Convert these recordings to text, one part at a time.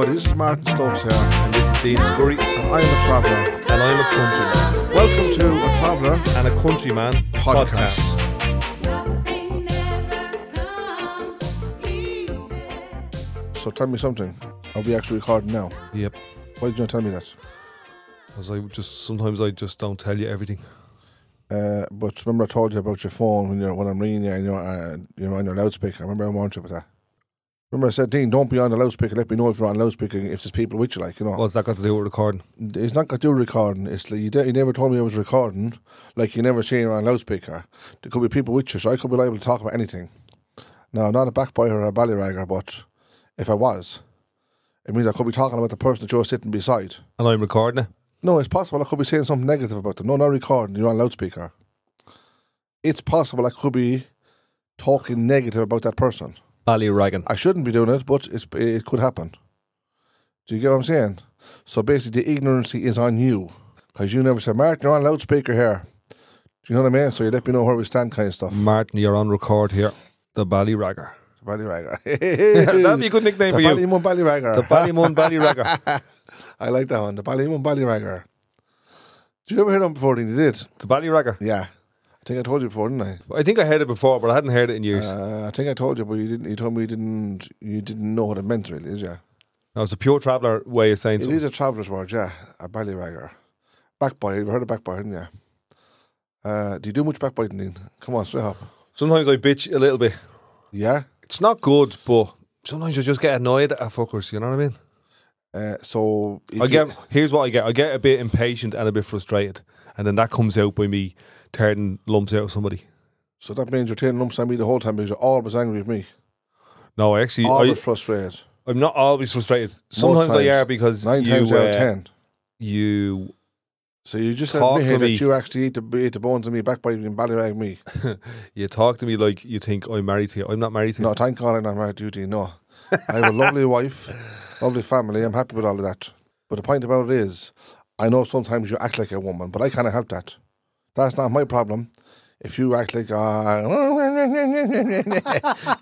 everybody. This is Martin Stokes here, And this is Dean Scurry, and I am a traveller. and I'm a countryman. Welcome to A Traveller And a countryman Podcast. So tell me something. Are we actually recording now? Yep. Why did you not tell me that? Because I just sometimes I just don't tell you everything. Uh, but remember I told you about your phone when you're when I'm ringing you and you're, uh, you're on your loudspeaker. Remember I warned you about that. Remember I said, Dean, don't be on the loudspeaker. Let me know if you're on loudspeaker if there's people with you, like you know. What's that got to do with recording? It's not got to do with recording. It's like you, de- you never told me I was recording. Like you never seen it on loudspeaker. There could be people with you, so I could be liable to talk about anything. No, I'm not a backbiter or a ballyragger, but if I was, it means I could be talking about the person that you're sitting beside. And I'm recording it. No, it's possible I could be saying something negative about them. No, not recording. You're on loudspeaker. It's possible I could be talking negative about that person. Ballyragging. I shouldn't be doing it, but it's, it could happen. Do you get what I'm saying? So basically, the ignorancy is on you because you never said, Martin, you're on loudspeaker here. Do you know what I mean? So you let me know where we stand, kind of stuff. Martin, you're on record here. The Ballyragger. The Ballyragger. That'd be a good nickname the for you. The Ballymun Ballyragger. The Ballymun Ballyragger. I like that one. The Ballymun Ballyragger. Did you ever hear that before? You did? The Ballyragger. Yeah. I think I told you before, didn't I? I think I heard it before, but I hadn't heard it in years. Uh, I think I told you, but you didn't. You told me you didn't. You didn't know what it meant, really, is ya? no, it's a pure traveller way of saying It something. is a traveller's word, yeah. A ballyragger. Backbite. You've heard of backbiting, yeah. Uh, do you do much backbiting, Dean? Come on, straight up. Sometimes I bitch a little bit. Yeah. It's not good, but sometimes you just get annoyed at fuckers. You know what I mean? Uh, so if I you- get here's what I get. I get a bit impatient and a bit frustrated, and then that comes out by me turning lumps out of somebody. so that means you're taking lumps on me the whole time because you're always angry with me, No, I actually, I, always frustrated. I'm not always frustrated. Sometimes I times. are because Nine you, times out uh, of ten. you So you just talk admit that me. you actually eat the, eat the bones of me, backbiting and ballyrag me. you talk to me like you think I'm married to you. I'm not married to you. No, thank God I'm not married to you, Dean. No. I have a lovely wife, lovely family. I'm happy with all of that. But the point about it is, I know sometimes you act like a woman, but I can't help that. That's not my problem. If you act like uh,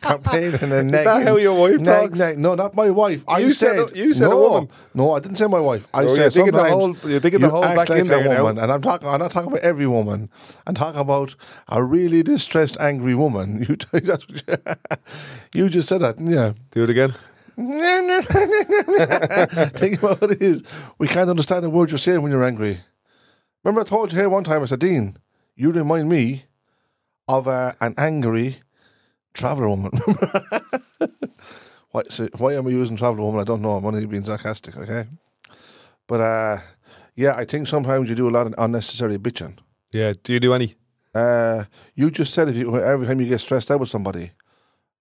complaining and Is that how your wife talks? No, not my wife. I You said, said a- you said a no, woman. No, I didn't say my wife. I Oh, said you're digging the sometimes hole- you're digging you the hole act back like in a there now. woman, and I'm talking. I'm not talking about every woman. I'm talking about a really distressed, angry woman. You, that's you, just said that, didn't you? Do it again. Think about what it is. We can't understand the words you're saying when you're angry. Remember, I told you here one time, I said, Dean, you remind me of uh, an angry traveller woman. why, so why am I using traveller woman? I don't know. I'm only being sarcastic, okay? But uh, yeah, I think sometimes you do a lot of unnecessary bitching. Yeah. Do you do any? Uh, you just said if you every time you get stressed out with somebody,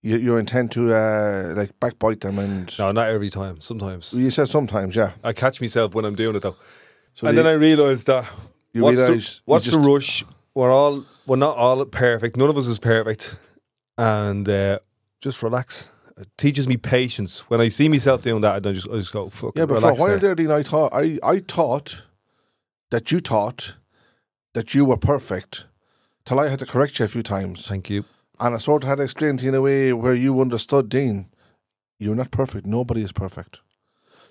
you, you intend to uh, like backbite them, and No, not every time. Sometimes you said sometimes, yeah. I catch myself when I'm doing it though, So and the- then I realise that You what's, realise the, what's the rush? We're all we're not all perfect. None of us is perfect, and uh, just relax. It teaches me patience. When I see myself doing that, I just I just go fuck. Yeah, it, but for a while there. Dean, I thought I, I thought that you thought that you were perfect till I had to correct you a few times. Thank you. And I sort of had to explain to you in a way where you understood, Dean, you're not perfect. Nobody is perfect.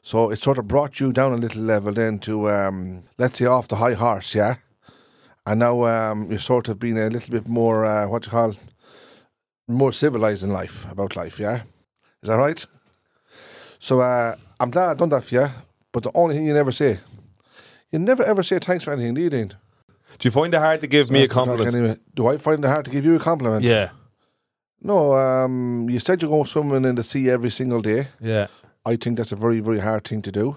So it sort of brought you down a little level then to, um, let's say, off the high horse, yeah? And now um, you're sort of being a little bit more, uh, what you call, more civilized in life, about life, yeah? Is that right? So uh, I'm glad I've done that for you, but the only thing you never say, you never ever say thanks for anything, do you, Dean? Do you find it hard to give me a That's the crack compliment? Anyway. Do I find it hard to give you a compliment? Yeah, No, um, you said you go swimming in the sea every single day. yeah. I think that's a very, very hard thing to do.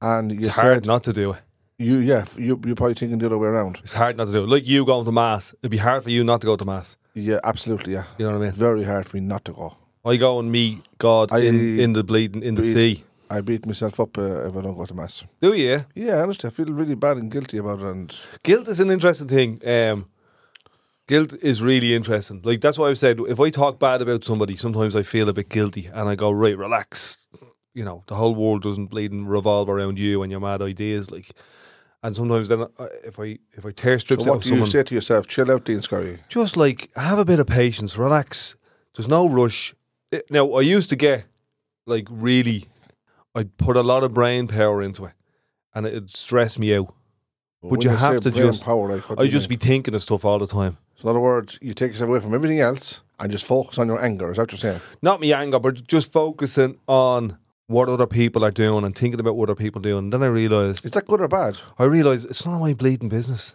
And you It's said hard not to do it. you, yeah, f- you're probably thinking the other way around. It's hard not to do it. Like you going to mass, it'd be hard for you not to go to mass. Yeah, absolutely. Yeah, You know what I mean? very hard for me not to go. I go and meet God I- in, in the bleeding in the sea. I beat myself up uh, if I don't go to mass. Do you? Yeah, honestly, I feel really bad and guilty about it. And Guilt is an interesting thing. Um, guilt is really interesting. Like that's why I've said if I talk bad about somebody, sometimes I feel a bit guilty, and I go right, relax. You know, the whole world doesn't bleed and revolve around you and your mad ideas. Like, and sometimes then I, if I if I tear strips so what do you say to yourself? Chill out, Dean Scurry. just like have a bit of patience, relax. There's no rush. It- now I used to get like really I'd put a lot of brain power into it, and it'd stress me out. When you have to just- Power, like, I'd just mean? be thinking of stuff all the time. So in other words, you take yourself away from everything else and just focus on your anger. Is that what you're saying? Not me anger, but just focusing on what other people are doing and thinking about what other people are doing. And then I realised, Is that good or bad? I realised it's none of my bleeding business.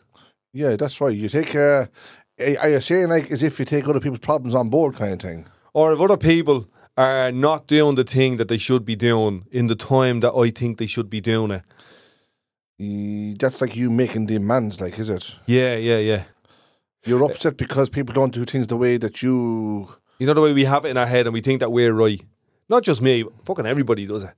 Yeah, that's right. You take. Uh, are you saying like as if you take other people's problems on board, kind of thing? Or if other people are not doing the thing that they should be doing in the time that I think they should be doing it. That's like you making demands, like, is it? Yeah, yeah, yeah. You're upset because people don't do things the way that you. You know the way we have it in our head and we think that we're right. Not just me, fucking everybody does it.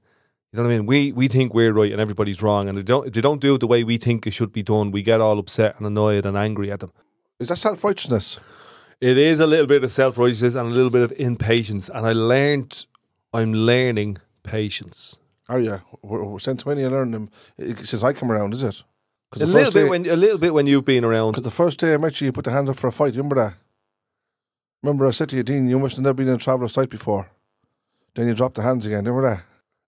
You know what I mean? We we think we're right and everybody's wrong, and they don't if they don't do it the way we think it should be done. We get all upset and annoyed and angry at them. Is that self righteousness? It is a little bit of self righteousness and a little bit of impatience, and I learned I'm learning patience. Are you? Since when you learn them? Since I come around, is it? A little bit when a little bit when you've been around. Because the first day I met you, you put the hands up for a fight. Remember that? Remember I said to you, Dean, you must have never been in a traveller site before. Then you dropped the hands again. Remember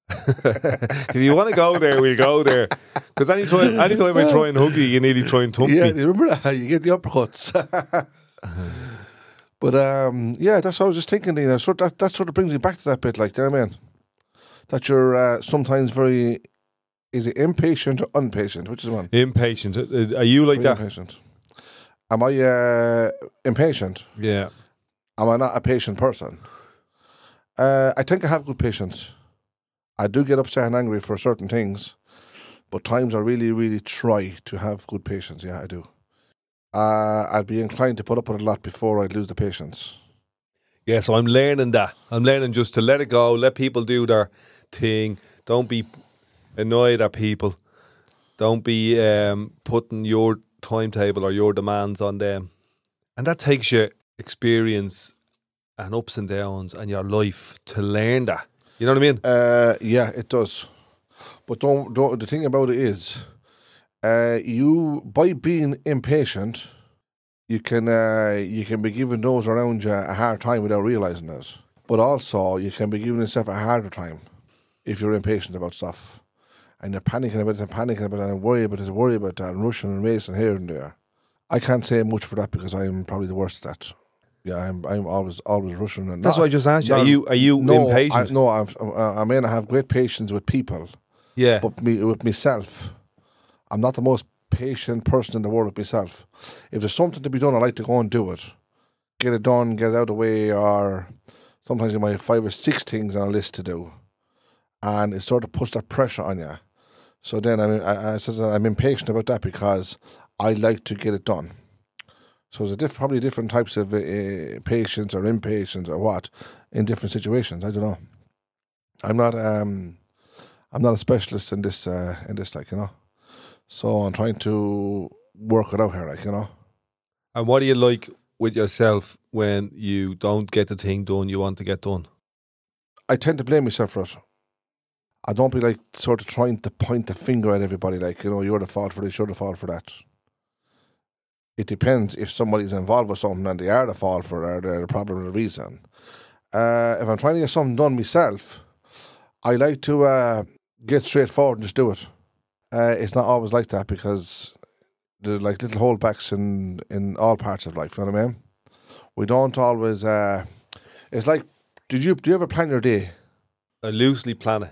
that? if you want to go there, we'll go there. Because anytime, anytime I try and hug you, you nearly try and thump Yeah, me. you remember that? You get the uppercuts. but um, yeah, that's what I was just thinking. You know, sort that that sort of brings me back to that bit. Like, do you know what I mean? That you're uh, sometimes very is it impatient or impatient? Which is one? Impatient. Uh, Are you like Very that? impatient. Am I uh, impatient? Yeah. Am I not a patient person? Uh, I think I have good patience. I do get upset and angry for certain things, but times I really, really try to have good patience. Yeah, I do. Uh, I'd be inclined to put up with a lot before I'd lose the patience. Yeah, so I'm learning that. I'm learning just to let it go, let people do their thing. Don't be annoyed at people. Don't be um, putting your timetable or your demands on them. And that takes you experience and ups and downs and your life to learn that. You know what I mean? Uh, yeah, it does. But don't, don't. The thing about it is, uh, you by being impatient, you can uh, you can be giving those around you a hard time without realizing it. But also, you can be giving yourself a harder time if you're impatient about stuff, and you're panicking about it and panicking about it and worry about it and worry about that and rushing and racing here and there. I can't say much for that because I'm probably the worst at that. Yeah, I'm I'm always always rushing and That's not- why I just asked you. Are you are you no, impatient? I, no, I've, I mean I have great patience with people, yeah. but me with myself, I'm not the most patient person in the world with myself. If there's something to be done, I like to go and do it, get it done, get it out of the way. Or sometimes you might have five or six things on a list to do, and it sort of puts that pressure on you. So then I'm I, I says I'm impatient about that because I like to get it done. So there's a diff- probably different types of uh, patience or impatience or what in different situations. I don't know. I'm not um I'm not a specialist in this uh, in this like you know. So I'm trying to work it out here, like you know. And what do you like with yourself when you don't get the thing done you want to get done? I tend to blame myself for it. I don't be like sort of trying to point the finger at everybody, like you know, you're the fault for this, you're the fault for that. It depends if somebody's involved with something and they are the fault for it, or they're the problem or the reason. Uh, if I'm trying to get something done myself, I like to uh, get straightforward and just do it. Uh, it's not always like that because there's like little holdbacks in in all parts of life. You know what I mean? We don't always. Uh, it's like, did you do you ever plan your day? I loosely plan it.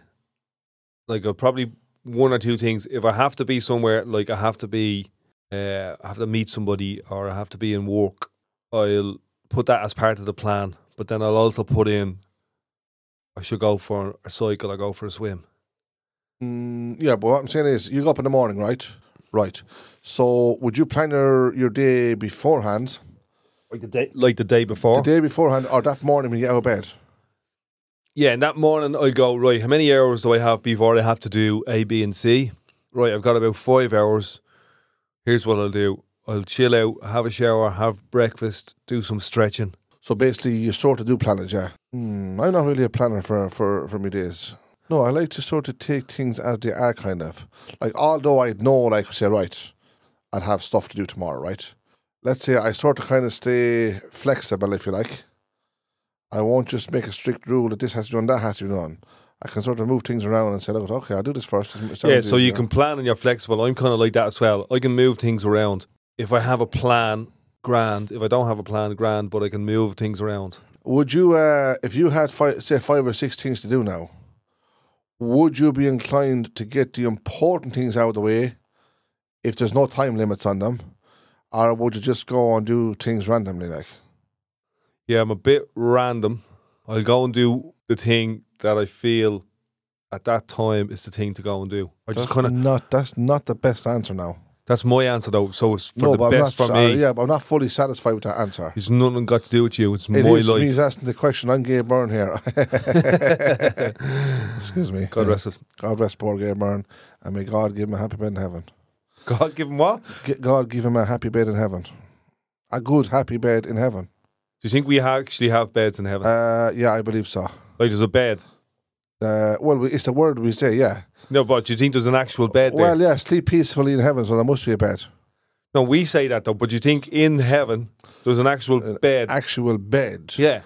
Like I probably one or two things. If I have to be somewhere, like I have to be, uh, I have to meet somebody or I have to be in work, I'll put that as part of the plan. But then I'll also put in, I should go for a cycle or go for a swim. Mm, yeah, but what I'm saying is, you go up in the morning, right? Right. So, would you plan your, your day beforehand, Like the day, like the day before. the day beforehand, or that morning when you get out of bed? Yeah, and that morning I'll go, right, how many hours do I have before I have to do A, B, and C? Right, I've got about five hours. Here's what I'll do I'll chill out, have a shower, have breakfast, do some stretching. So basically, you sort of do plan it, yeah. Hmm, I'm not really a planner for, for, for my days. No, I like to sort of take things as they are, kind of. Like, although I know, like, say, right, I'd have stuff to do tomorrow, right? Let's say I sort of kind of stay flexible, if you like. I won't just make a strict rule that this has to be done, that has to be done. I can sort of move things around and say, look, okay, I'll do this first. Yeah, so you can plan and you're flexible. I'm kind of like that as well. I can move things around. If I have a plan, grand. If I don't have a plan, grand. But I can move things around. Would you, uh, if you had five, say five or six things to do now, would you be inclined to get the important things out of the way if there's no time limits on them, or would you just go and do things randomly? Like, Yeah, I'm a bit random. I'll go and do the thing that I feel at that time is the thing to go and do. I just that's kind of not that's not the best answer now. that's my answer though. So it's for no, the but best I'm for not, me. uh, yeah, but I'm not fully satisfied with that answer. It's nothing got to do with you. It's It my is life. me asking the question. I'm Gay Byrne here. Excuse me. God rest it. God rest poor Gay Byrne, and may God give him a happy bed in heaven. God give him what? God give him a happy bed in heaven. A good happy bed in heaven. Do you think we actually have beds in heaven? Uh, yeah, I believe so. like there's a bed. Uh, well, it's a word we say, yeah. No, but do you think there's an actual bed there? Well, yeah, sleep peacefully in heaven, so there must be a bed. no, we say that though. But do you think in heaven there's an actual Uh, bed? Actual bed. yeah.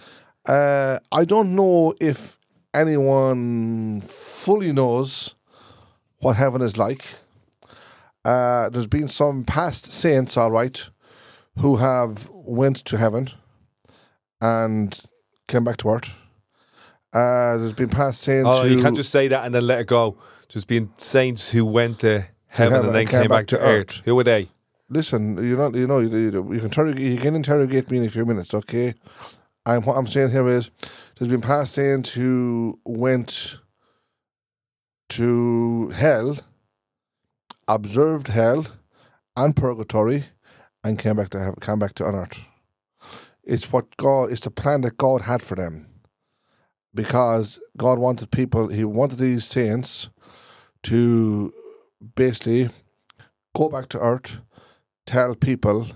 Uh, I don't know if anyone fully knows what heaven is like. Uh, there's been some past saints, all right, who have went to heaven and came back to earth. Uh, there's been past saints Oh, you can't just say that and then let it go. There's been saints who went to heaven, heaven and then and came, back, to earth. Who were they? listen. You know, you know, you, you, can interrogate, you can interrogate me in a few minutes, okay? I'm what I'm saying here is there's been past saints who went to hell, observed hell and purgatory, and came back to heaven, came back to on earth. It's what God. It's the plan that God had for them, because God wanted people. He wanted these saints to basically go back to earth, tell people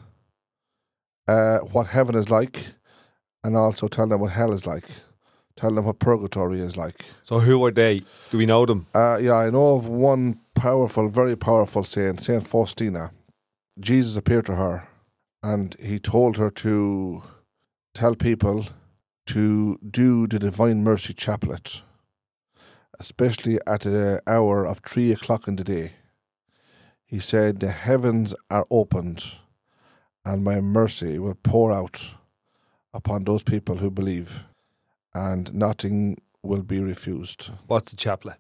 uh, what heaven is like, and also tell them what hell is like. Tell them what purgatory is like. So who are they? Do we know them? Uh, yeah, I know of one powerful, very powerful saint, Saint Faustina. Jesus appeared to her, and he told her to tell people to do the Divine Mercy Chaplet, especially at the hour of three o'clock in the day. He said, The heavens are opened, and my mercy will pour out upon those people who believe, and nothing will be refused What's the chaplet?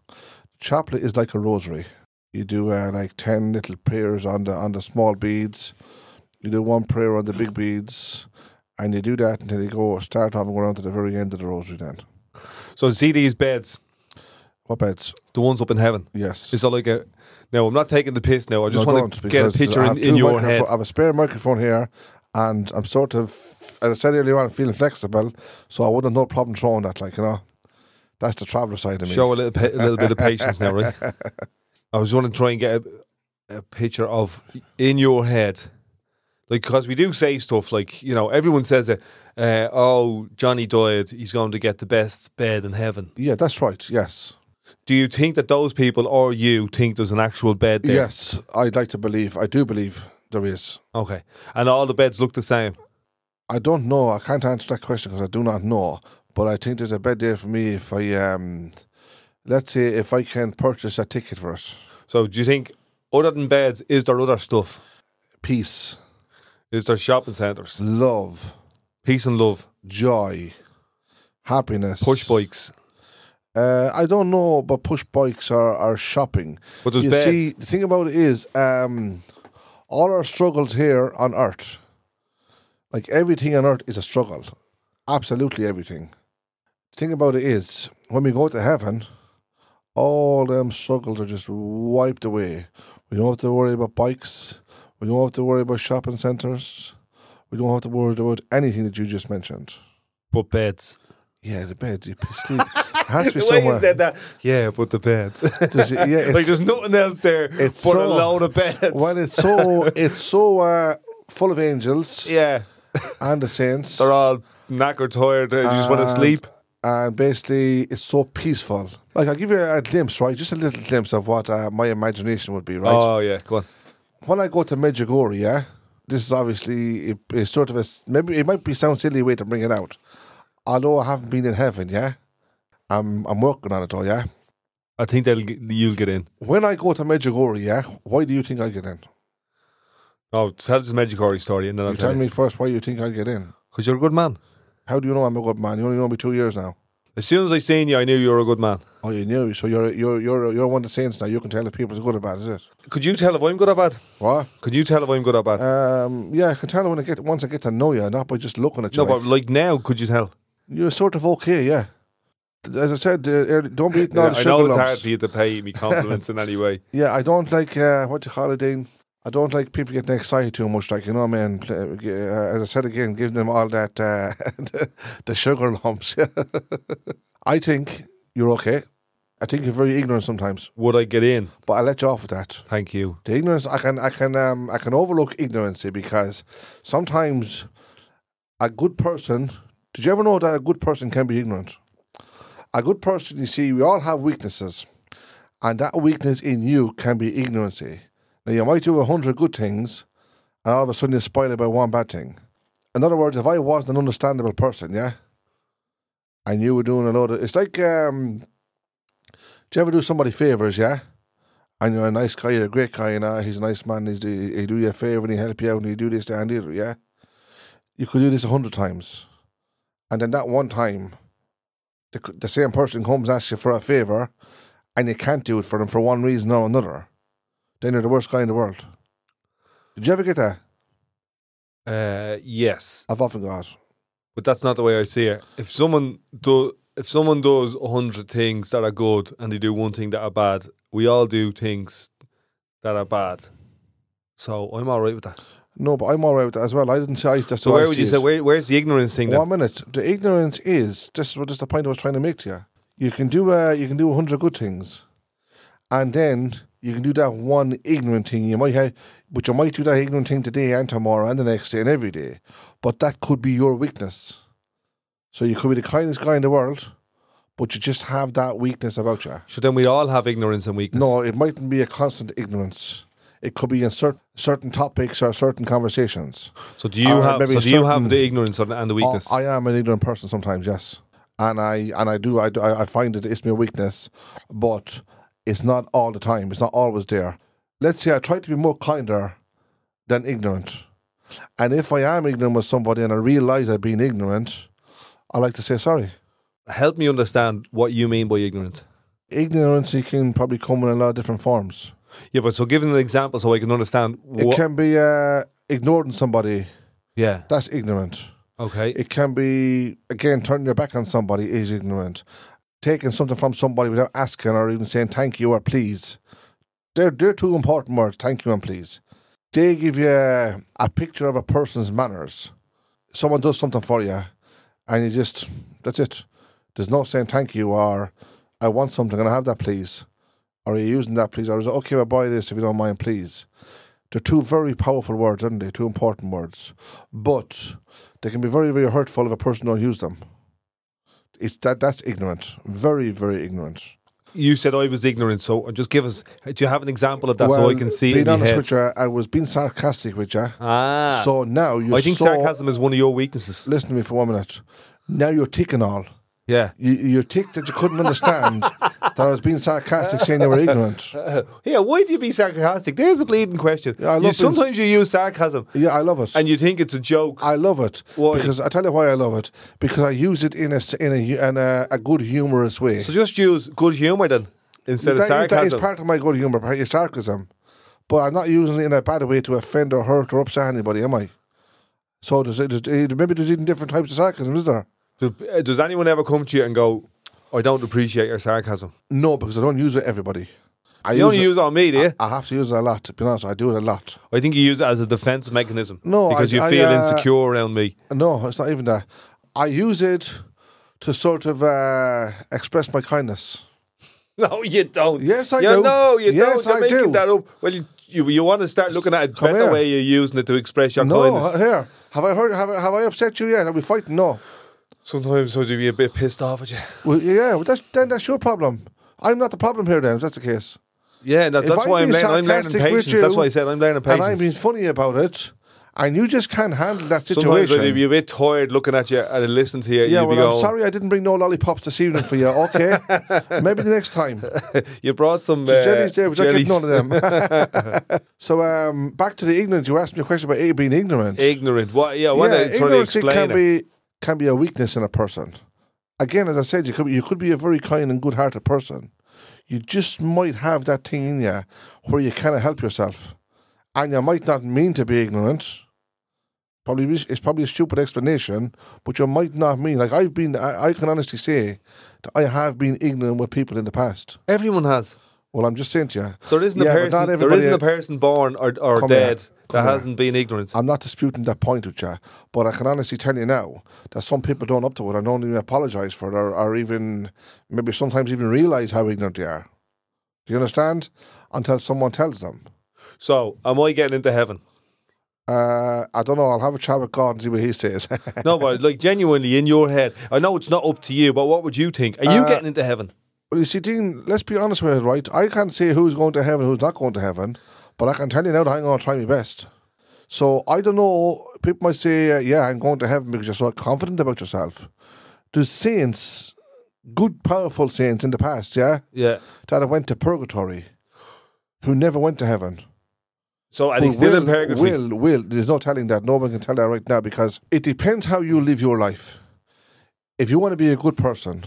chaplet is like a rosary. You do uh, like ten little prayers on the on the small beads. You do one prayer on the big beads, and you do that until you go start off and go down to the very end of the rosary. Then So see these beds, what beds? the ones up in heaven. Yes. Is that like a? No, I'm not taking the piss now. I just No, want to get a picture in, in your head. I have a spare microphone here, and I'm sort of, as I said earlier on, feeling flexible, so I wouldn't have no problem throwing that. Like you know, that's the traveller side of me. Show a little, a little bit of patience now, right? I was going to try and get a, a picture of in your head, like because we do say stuff like you know everyone says it. Uh, oh, Johnny died. He's going to get the best bed in heaven. Yeah, that's right. Yes, Do you think that those people or you think there's an actual bed there? yes. I'd like to believe. I do believe there is. Okay. And all the beds look the same. I don't know. I can't answer that question because I do not know. But I think there's a bed there for me if I um, let's say if I can purchase a ticket for it. So do you think other than beds, is there other stuff? Peace, Is there shopping centres? love, Peace and love. joy, happiness. Push bikes. Uh, I don't know but push bikes are, are shopping. But there's you beds. see, the thing about it is, um, all our struggles here on Earth, like everything on Earth, is a struggle. Absolutely everything. The thing about it is, when we go to heaven, all them struggles are just wiped away. We don't have to worry about bikes. We don't have to worry about shopping centres. We don't have to worry about anything that you just mentioned. but beds. Yeah, the bed. You sleep. It has to be The way you said that. Yeah, but the beds. Does it- yeah, it's- like there's nothing else there it's but a so- load of beds. Well, it's so it's so uh, full of angels yeah. and the saints, They're all knackered, tired, they just want to sleep. and basically it's so peaceful. Like I'll give you a glimpse, right? Just a little glimpse of what uh, my imagination would be, right? Oh yeah, go on. When I go to Medjugorje, yeah, this is obviously it, it's sort of a maybe it might be sound silly way to bring it out, although I haven't been in heaven, yeah. I'm I'm working on it though. Yeah. I think that'll you'll get in. When I go to Medjugorje, yeah, why do you think I get in? Oh, tell us the Medjugorje story, and then I'll You tell tell me first why you think I get in. Because you're a good man. How do you know I'm a good man? You only know me two years now. As soon as I seen you, I knew you were a good man. Oh, you knew. So you're you're you're you're one of the saints now. You can tell if people's good or bad, is it? Could you tell if I'm good or bad? What? Could you tell if I'm good or bad? Um, yeah, I can tell when I get once I get to know you, not by just looking at you. no, but like now, could you tell? you're sort of okay, yeah. As I said, uh, early, don't be eating all the I sugar know it's lumps. hard for you to pay me compliments in any way. Yeah, I don't like uh, what you call it, Dean. I don't like people getting excited too much. Like you know, man. Uh, as I said again, give them all that uh, the, the sugar lumps. I think you're okay. I think you're very ignorant sometimes, Would I get in? but I let you off with that. Thank you. The ignorance, I can, I can, um, I can overlook ignorance because sometimes a good person. Did you ever know that a good person can be ignorant? A good person, you see, we all have weaknesses, and that weakness in you can be ignorancy. Now you might do a hundred good things, and all of a sudden you're spoiled by one bad thing. In other words, if I was an understandable person, yeah, and you were doing a load of, it's like, um, do you ever do somebody favors, yeah? and you're a nice guy, you're a great guy, you know, he's a nice man, he's he, do you a favour and he help you out and he do this, that, and the other, yeah? You could do this a hundred times. And then that one time, the, the same person comes asks you for a favour, and you can't do it for them for one reason or another. Then you're the worst guy in the world. Did you ever get that? Uh, yes, I've often got. but that's not the way I see it. If someone do, if someone does a hundred things that are good and they do one thing that are bad, we all do things that are bad. So I'm all right with that. No, but I'm all right with that as well. I didn't say I just So where would you say where, where's the ignorance thing then? One minute. The ignorance is this. Was just the point I was trying to make to you. You can do uh, you can do a hundred good things, and then you can do that one ignorant thing. You might have, but you might do that ignorant thing today and tomorrow and the next day and every day. But that could be your weakness. So you could be the kindest guy in the world, but you just have that weakness about you. So then we all have ignorance and weakness. No, it mightn't be a constant ignorance. It could be in cer- certain topics or certain conversations. So do you Or have? maybe So do you have the ignorance and the oh, weakness? Oh, I am an ignorant person sometimes, yes, and I and I do I do, I find it it's my weakness, but it's not all the time. It's not always there. Let's say I try to be more kinder than ignorant, and if I am ignorant with somebody and I realise I've been ignorant, I like to say sorry. Help me understand what you mean by ignorant. Ignorance can probably come in a lot of different forms. Yeah, but so give an example so I can understand. It can be uh, ignoring somebody. yeah. That's ignorant. Okay. It can be again turning your back on somebody is ignorant. Taking something from somebody without asking or even saying thank you or please. They're they're two important words, thank you and please. They give you a, a picture of a person's manners. Someone does something for you and you just that's it. There's no saying thank you or I want something, can I have that please? Or are you using that please? Or is it okay if I buy this if you don't mind, please? They're two very powerful words, aren't they? Two important words. But they can be very, very hurtful if a person don't use them. It's that that's ignorant. Very, very ignorant. You said I was ignorant, so just give us. Do you have an example of that so I can see being honest with you, I was being sarcastic with you. Ah. So now you're I think so, sarcasm is one of your weaknesses. Listen to me for one minute. Now you're ticking all. Yeah. You, you're ticked that you couldn't understand that I was being sarcastic, saying you were ignorant. Yeah, why do you be sarcastic? There's a bleeding question. Yeah, I You- love being- sometimes you use sarcasm Yeah, I love it. and you think it's a joke. I love it Why? because I tell you why I love it because I use it in a s- in a hu- in a, a good humorous way. So just use good humour then instead of That is- that is sarcasm. part of my good humour, part of sarcasm. But I'm not using it in a bad way to offend or hurt or upset anybody, am I? So there's, there's, eh, maybe there's even different types of sarcasm, is there? Does, uh, does anyone ever come to you and go, I don't appreciate your sarcasm? No, because I don't use it everybody. I You only it, use it on me, do you? I have to use it a lot. To be honest, I do it a lot. I think you use it as a defence mechanism. No, because I- you I, feel uh, insecure around me. No, it's not even that. I use it to sort of uh, express my kindness. No, you don't. Yes, I Yeah, do. No, you Yes, don't. You're I making do. that up. Well, you, you, you want to start looking at it Come better here. way you're using it to express your No, kindness. uh, here. Have I heard? Have have I upset you yet? Are we fighting? No. Sometimes I'd be a bit pissed off at you. Well, yeah. Well, that's, then that's your problem. I'm not the problem here. Then, if that's the case. Yeah, that, If that's I'm why I'm being learning. I'm learning sarcastic with patience. That's why I said I'm learning patience. and I'm being funny about it, and you just can't handle that Sometimes situation. I'd be a bit tired looking at you and listening to you. yeah, you'd be well, I'm going, sorry I didn't bring no lollipops this evening for you. Okay, maybe the next time. You brought some uh, jellies there, which I jellies. get none of them. so, um, back to the ignorant. You asked me a question about being ignorant. Ignorant. What? Yeah. Yeah, are you trying to ignorance it explain can it? be can be a weakness in a person. Again, as I said, you could be, you could be a very kind and good-hearted person. You just might have that thing in you where you cannot help yourself, and you might not mean to be ignorant. Probably it's probably a stupid explanation, but you might not mean like I've been. I, I can honestly say that I have been ignorant with people in the past. Everyone has. Well, I'm just saying to you, There isn't Yeah, a person. There isn't a person born or, or here. dead that here. hasn't been ignorant. I'm not disputing that point with you, but I can honestly tell you now that some people don't up to it and don't even apologise for it or, or even maybe sometimes even realise how ignorant they are. Do you understand? Until someone tells them. So, am I getting into heaven? Uh, I don't know. I'll have a chat with God and see what he says. No, but like genuinely in your head, I know it's not up to you, but what would you think? Are you Uh, getting into heaven? Well, you see, Dean, let's be honest with it, right? I can't say who's going to heaven, who's not going to heaven, but I can tell you now that I'm going to try my best. So I don't know. People might say, uh, yeah, I'm going to heaven because you're so confident about yourself. There's saints, good, powerful saints in the past, yeah, Yeah. that have went to purgatory, who never went to heaven. So, and he's still will, in purgatory. Will, will. There's no telling that. No one can tell that right now because it depends how you live your life. If you want to be a good person,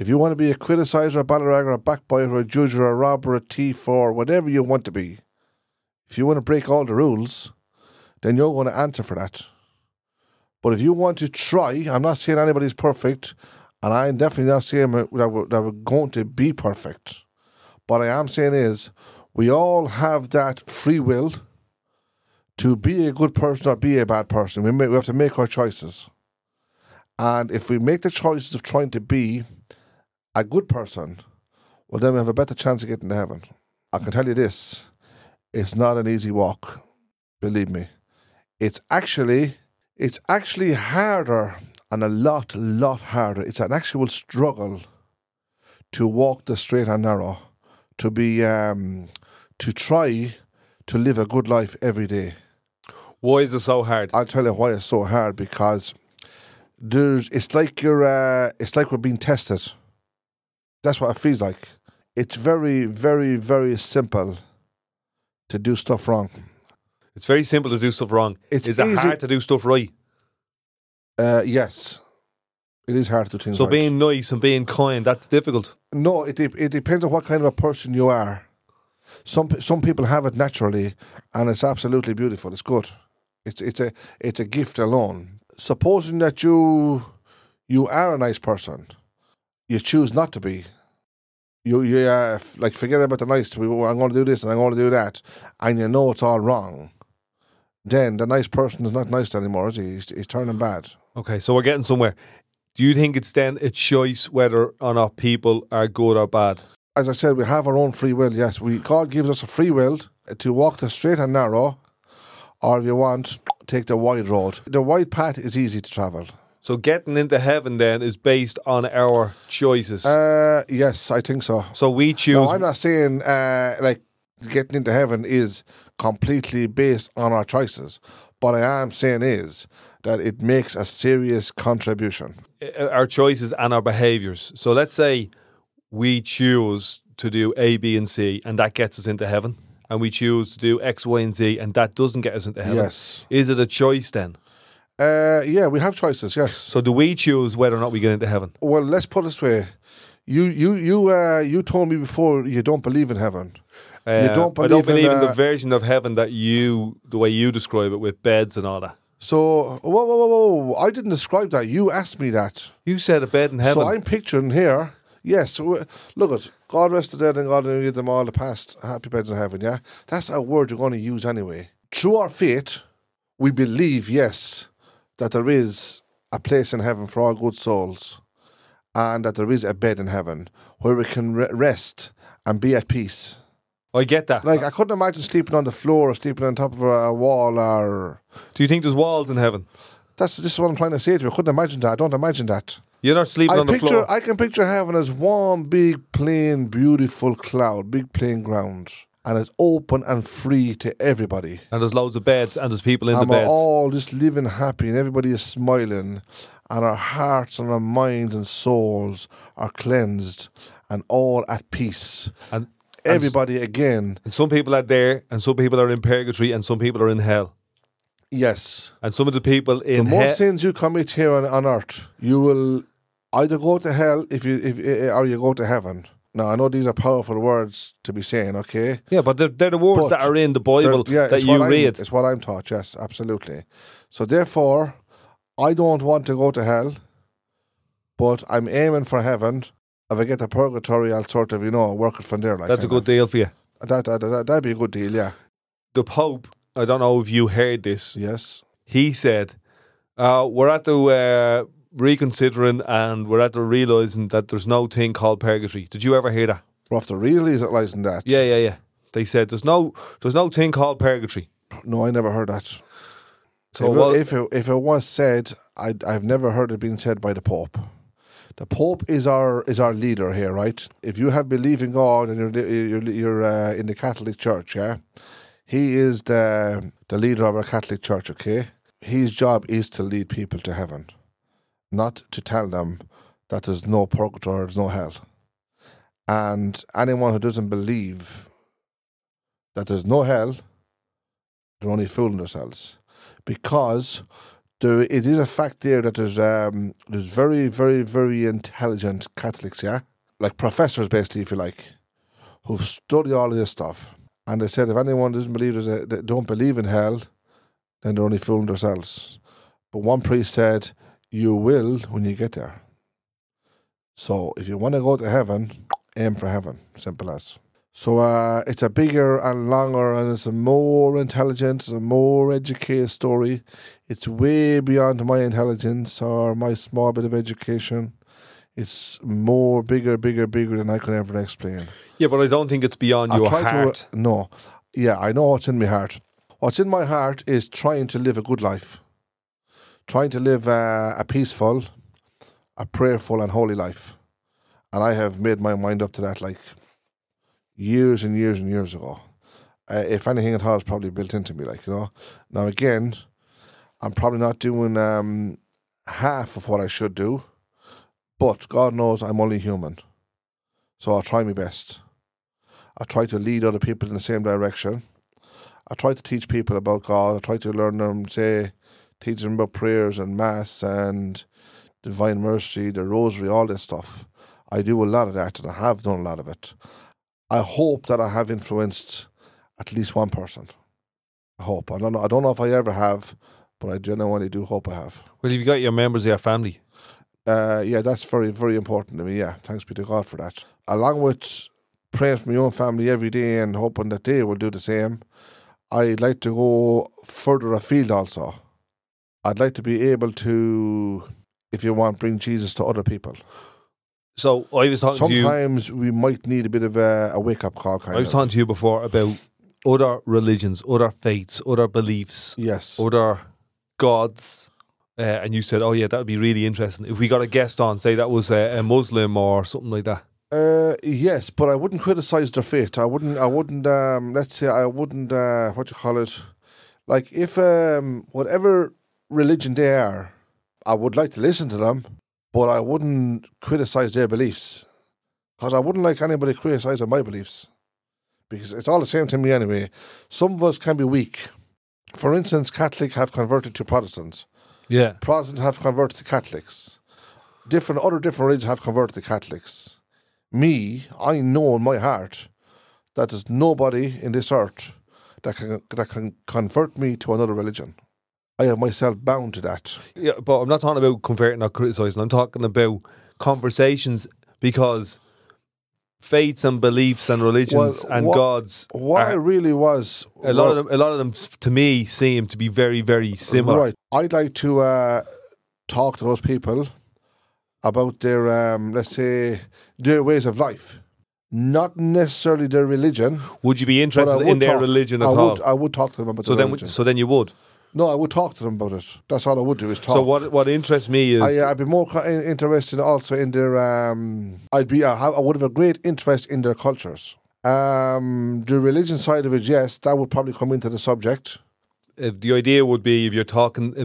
if you want to be a criticizer, a ballyragger, a backbiter, a judge, or a robber, a thief, or whatever you want to be, if you want to break all the rules, then you're going to answer for that. But if you want to try, I'm not saying anybody's perfect, and I'm definitely not saying that we're, that we're going to be perfect. What I am saying is, we all have that free will to be a good person or be a bad person. We, we have to make our choices. And if we make the choices of trying to be a good person, well, then we have a better chance of getting to heaven. I can tell you this it's not an easy walk, believe me. It's actually, it's actually harder and a lot, lot harder. It's an actual struggle to walk the straight and narrow, to be, um, to try to live a good life every day. Why is it so hard? I'll tell you why it's so hard because there's it's like you're uh, it's like we're being tested. That's what it feels like. It's very, very, very simple to do stuff wrong. It's very simple to do stuff wrong. It's is it hard to do stuff right? Uh, yes, it is hard to do things. Right. So right. being nice and being kind, that's difficult. no, it de- it depends on what kind of a person you are. Some some people have it naturally, and it's absolutely beautiful. It's good. It's it's a it's a gift alone. Supposing that you you are a nice person, you choose not to be. You you uh, f- like forget about the nice. We- I'm going to do this and I'm going to do that, and you know it's all wrong. Then the nice person is not nice anymore. Is he? He's, he's turning bad. Okay, so we're getting somewhere. Do you think it's then a choice whether or not people are good or bad? as I said, we have our own free will. Yes, we God gives us a free will to walk the straight and narrow, or if you want, take the wide road. The wide path is easy to travel. So getting into heaven then is based on our choices. Uh, yes, I think so. so we choose. No, I'm not saying uh, like getting into heaven is completely based on our choices. But I am saying is that it makes a serious contribution. uh, our choices and our behaviors. So let's say we choose to do A, B, and C, and that gets us into heaven, and we choose to do X, Y, and Z, and that doesn't get us into heaven. Yes. Is it a choice then? Uh, yeah, we have choices. Yes. So do we choose whether or not we get into heaven? Well, let's put it this way. You you you uh, you told me before you don't believe in heaven. Uh, don't I don't believe in, in, the uh, version of heaven that you, the way you describe it, with beds and all that. So whoa whoa whoa whoa! I didn't describe that. You asked me that. You said a bed in heaven. So I'm picturing here. Yes, w- look at God rest the dead and God give them all the past happy beds in heaven. Yeah, that's a word you're going to use anyway. Through our faith, we believe yes that there is a place in heaven for all good souls, and that there is a bed in heaven where we can re- rest and be at peace. I get that. Like I couldn't imagine sleeping on the floor or sleeping on top of a, wall or. do you think there's walls in heaven? That's this is what I'm trying to say to you. I couldn't imagine that. I don't imagine that. You're not sleeping I on the floor. I can picture heaven as one big plain beautiful cloud, big plain ground. And it's open and free to everybody. And there's loads of beds, and there's people in and the we're beds. all just living happy, and everybody is smiling, and our hearts and our minds and souls are cleansed and all at peace. and, and Everybody again, and some people are there, and some people are in purgatory, and some people are in hell. yes. And some of the people in The more hell. sins you commit here on, on earth, you will either go to hell if you if eh, or you go to heaven. Now I know these are powerful words to be saying, okay? Yeah, but they're, they're the words But that are in the Bible yeah, that you read. It's what I'm taught. Yes, absolutely. So therefore, I don't want to go to hell, but I'm aiming for heaven. If I get to purgatory, I'll sort of you know work it from there. Like That's a good of. deal for you. That, that, that that'd be a good deal. Yeah. The Pope, I don't know if you heard this, Yes. he said, uh, We're at the uh, reconsidering and we're at the realising that there's no thing called purgatory. Did you ever hear that? We're off to realising that. Yeah, yeah, yeah. They said there's no there's no thing called purgatory. No, I never heard that. So if, well, it, if it if it was said, I I've never heard it being said by the Pope. The Pope is our is our leader here, right? If you have belief in God and you're you're, you're uh, in the Catholic Church, yeah, he is the the leader of our Catholic Church. Okay, his job is to lead people to heaven, not to tell them that there's no purgatory, there's no hell. And anyone who doesn't believe that there's no hell, they're only fooling themselves because there it is a fact there that there's um there's very very very intelligent Catholics, yeah, like professors basically, if you like, who've studied all of this stuff, and they said if anyone doesn't believe there's a, that don't believe in hell, then they're only fooling themselves. But one priest said, "You will when you get there." So if you want to go to heaven, aim for heaven. Simple as. So uh, it's a bigger and longer and it's a more intelligent, it's a more educated story. It's way beyond my intelligence or my small bit of education. It's more bigger, bigger, bigger than I could ever explain. yeah, but I don't think it's beyond I your try heart. to no, yeah, I know what's in my heart. What's in my heart is trying to live a good life, trying to live uh, a peaceful, a prayerful, and holy life. And I have made my mind up to that like years and years and years ago. Uh, if anything at all, it's probably built into me, like you know. Now again, I'm probably not doing um, half of what I should do, but God knows I'm only human, so I'll try my best. I try to lead other people in the same direction. I try to teach people about God. I try to learn them, say, teach them about prayers and mass and divine mercy, the rosary, all this stuff. I do a lot of that, and I have done a lot of it. I hope that I have influenced at least one person. I hope. I don't know. I don't know if I ever have, but I genuinely do hope I have. Well, you've got your members of your family. Uh, yeah, that's very, very important to me. Yeah, thanks be to God for that. Along with praying for my own family every day and hoping that they will do the same, I'd like to go further afield also. I'd like to be able to, if you want, bring Jesus to other people. So I was talking to you. Sometimes we might need a bit of a, a wake up call, kind I was of. talking to you before about other religions, other faiths, other beliefs, yes. other gods. Uh, and you said, "Oh yeah, that would be really interesting if we got a guest on, say that was a, a Muslim or something like that." Uh, yes, but I wouldn't criticize their faith. I wouldn't. I wouldn't. Um, let's say I wouldn't. Uh, what you call it? Like if um, whatever religion they are, I would like to listen to them, but I wouldn't criticize their beliefs because I wouldn't like anybody criticizing my beliefs because it's all the same to me anyway. Some of us can be weak. For instance, Catholic have converted to Protestants. Yeah, Protestants have converted to Catholics. Different other different religions have converted to Catholics. Me, I know in my heart that there's nobody in this earth that can that can convert me to another religion. I have myself bound to that. yeah, but I'm not talking about converting or criticizing. I'm talking about conversations because faiths and beliefs and religions Well, and what- gods. What I really was a lot of them, a lot of them, to me, seem to be very, very similar. Right. I'd like to uh, talk to those people about their um, let's say their ways of life. Not necessarily their religion. Would you be interested in their talk- religion at I all? would, I would talk to them about so their then, religion. so then you would. No, I would talk to them about it. That's all I would do is talk. So what what interests me is I, I'd be more co- interested also in their. Um, I'd be. I, I would have a great interest in their cultures. Um, the religion side of it, yes, that would probably come into the subject. Uh, the idea would be if you're talking uh,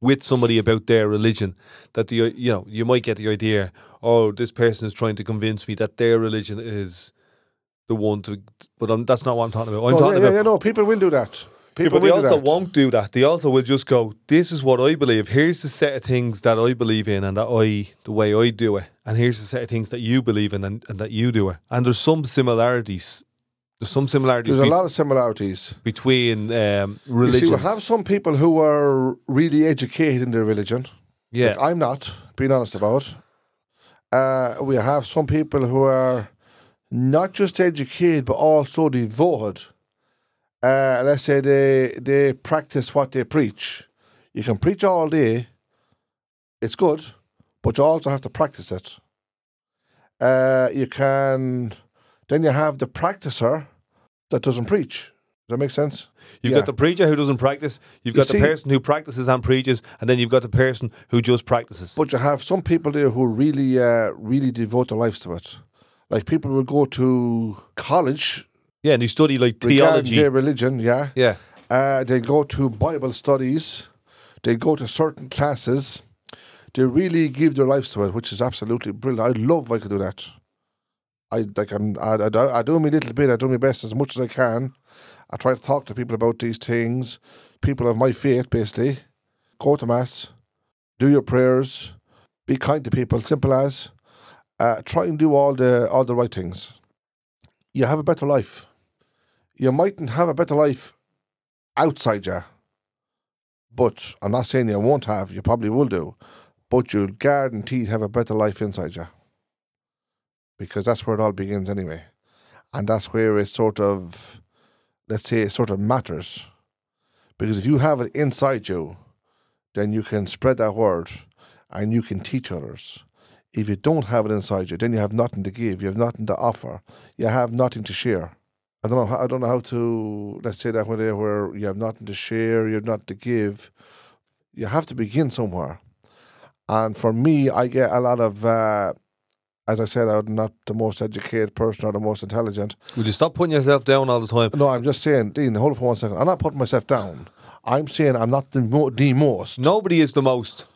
with somebody about their religion, that the you know you might get the idea, oh, this person is trying to convince me that their religion is the one to, but I'm, that's not what I'm talking about. I'm Oh, talking yeah, about yeah, no, people will do that. Yeah, but they also won't do that. They also will just go, "This is what I believe. Here's the set of things that I believe in, and that I, the way I do it, and here's the set of things that you believe in, and, and that you do it." And there's some similarities. There's some similarities There's a lot of similarities. between um, You religions. see, we have some people who are really educated in their religion. yeah, Like I'm not, being honest about. Uh, we have some people who are not just educated but also devoted. Uh, let's say they they practice what they preach. You can preach all day, it's good, but you also have to practice it. Uh, you can, then you have the practicer that doesn't preach. Does that make sense? you've yeah. got the preacher who doesn't practice. You've You got see- the person who practices and preaches, and then you've got the person who just practices. But you have some people there who really, uh, really devote their lives to it. Like people will go to college yeah, and you study like theology. their religion. Yeah, Yeah, uh, they go to Bible studies. They go to certain classes. They really give their lives to it, which is absolutely brilliant. I'd love if I could do that. I like I'm I, I, do- I do my little bit. I do my best as much as I can. I try to talk to people about these things. People of my faith, basically. Go to mass, do your prayers, be kind to people. Simple as. Uh, try and do all the all the right things. You have a better life. You mightn't have a better life outside you, but I'm not saying you won't have. You probably will do, but you'll guaranteed have a better life inside you because that's where it all begins anyway, and that's where it sort of, let's say, it sort of matters, because if you have it inside you, then you can spread that word, and you can teach others. If you don't have it inside you, then you have nothing to give. You have nothing to offer. You have nothing to share. I don't know. How, I don't know how to let's say that where there where you have nothing to share, you have nothing to give. You have to begin somewhere. And for me, I get a lot of, uh, as I said, I'm not the most educated person or the most intelligent. will you stop putting yourself down all the time? No, I'm just saying, Dean, hold it for one second. I'm not putting myself down. I'm saying I'm not the, mo- the most. Nobody is the most.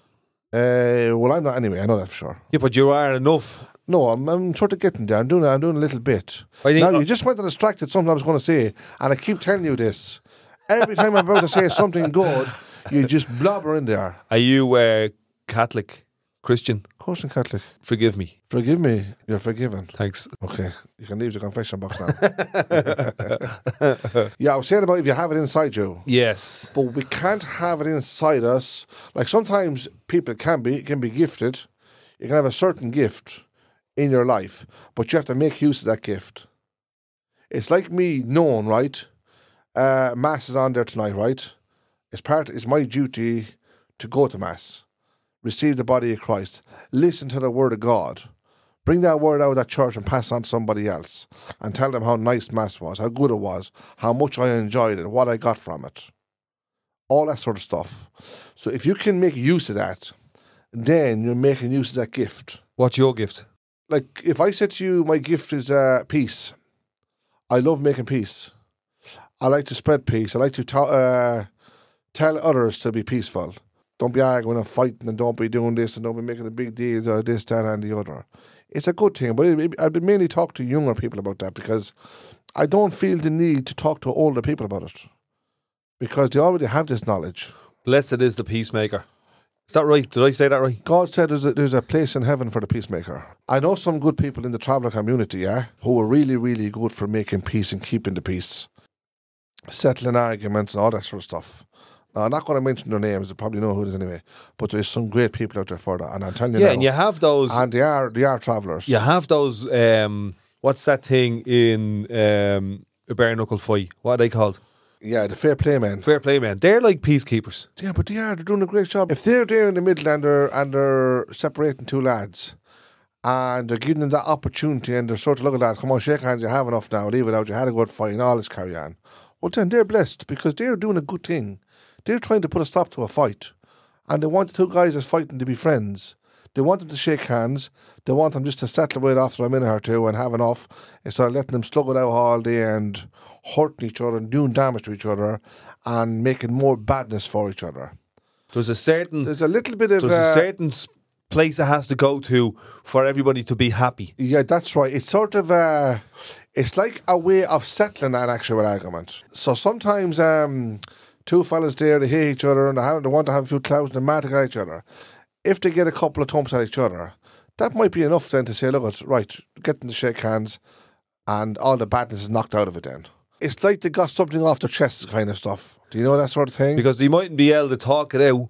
Uh, well, I'm not anyway. I know that for sure. Yeah, but you are enough. No, I'm, I'm sort of getting there. I'm doing, I'm doing a little bit. I think- now, you just went and distracted something I was going to say, and I keep telling you this. Every time I'm about to say something good, you just blubber in there. Are you uh, Catholic, Christian? Of course, I'm Catholic. Forgive me. Forgive me. You're forgiven. Thanks. Okay, you can leave the confession box now. yeah, I was saying about if you have it inside you, Yes. but we can't have it inside us. Like sometimes people can be can be gifted. You can have a certain gift in your life, but you have to make use of that gift. It's like me knowing, right? Uh, mass is on there tonight, right? It's part. It's my duty to go to mass, receive the body of Christ, listen to the word of God, bring that word out of that church and pass on to somebody else, and tell them how nice mass was, how good it was, how much I enjoyed it, what I got from it all that sort of stuff. So if you can make use of that, then you're making use of that gift. What's your gift? Like if I said to you, my gift is uh, peace. I love making peace. I like to spread peace. I like to ta- uh, tell others to be peaceful. Don't be arguing and fighting, and don't be doing this, and don't be making a big deal of this, that, and the other. It's a good thing, but I've mainly talk to younger people about that because I don't feel the need to talk to older people about it because they already have this knowledge. Blessed is the peacemaker. Is that right? Did I say that right? God said there's a, there's a place in heaven for the peacemaker. I know some good people in the traveller community, yeah, who are really, really good for making peace and keeping the peace, settling arguments and all that sort of stuff. Now, I'm not going to mention their names, you probably know who it is anyway, but there's some great people out there for that, and I'm telling you Yeah, now, and you have those. and they are, they are travellers. You have those. Um, what's that thing in um, a bare knuckle fight? What are they called? Yeah, the fair play men. Fair play men. They're like peacekeepers. Yeah, but they are, they're doing a great job. If they're there in the middle and they're, and they're separating two lads, and they're giving them that opportunity and they're sort of looking at come on, shake hands, you have enough now, leave it out, you had a good fight, and all this carry on. Well, then they're blessed because they're doing a good thing. They're trying to put a stop to a fight, and they want the two guys that's fighting to be friends. They want them to shake hands. They want them just to settle with after a minute or two and have enough instead of letting them slug it out all day and hurting each other and doing damage to each other and making more badness for each other. There's a certain There's a little bit of there's uh, a certain place it has to go to for everybody to be happy. Yeah, that's right. It's sort of uh it's like a way of settling an actual argument. So sometimes um two fellas there they hate each other and they, they want to have a few clouds and they're mad at each other. If they get a couple of thumps at each other, that might be enough then to say, look, it's right, get them to shake hands and all the badness is knocked out of it then. It's like they got something off their chest kind of stuff. Do you know that sort of thing? because they mightn't be able to talk it out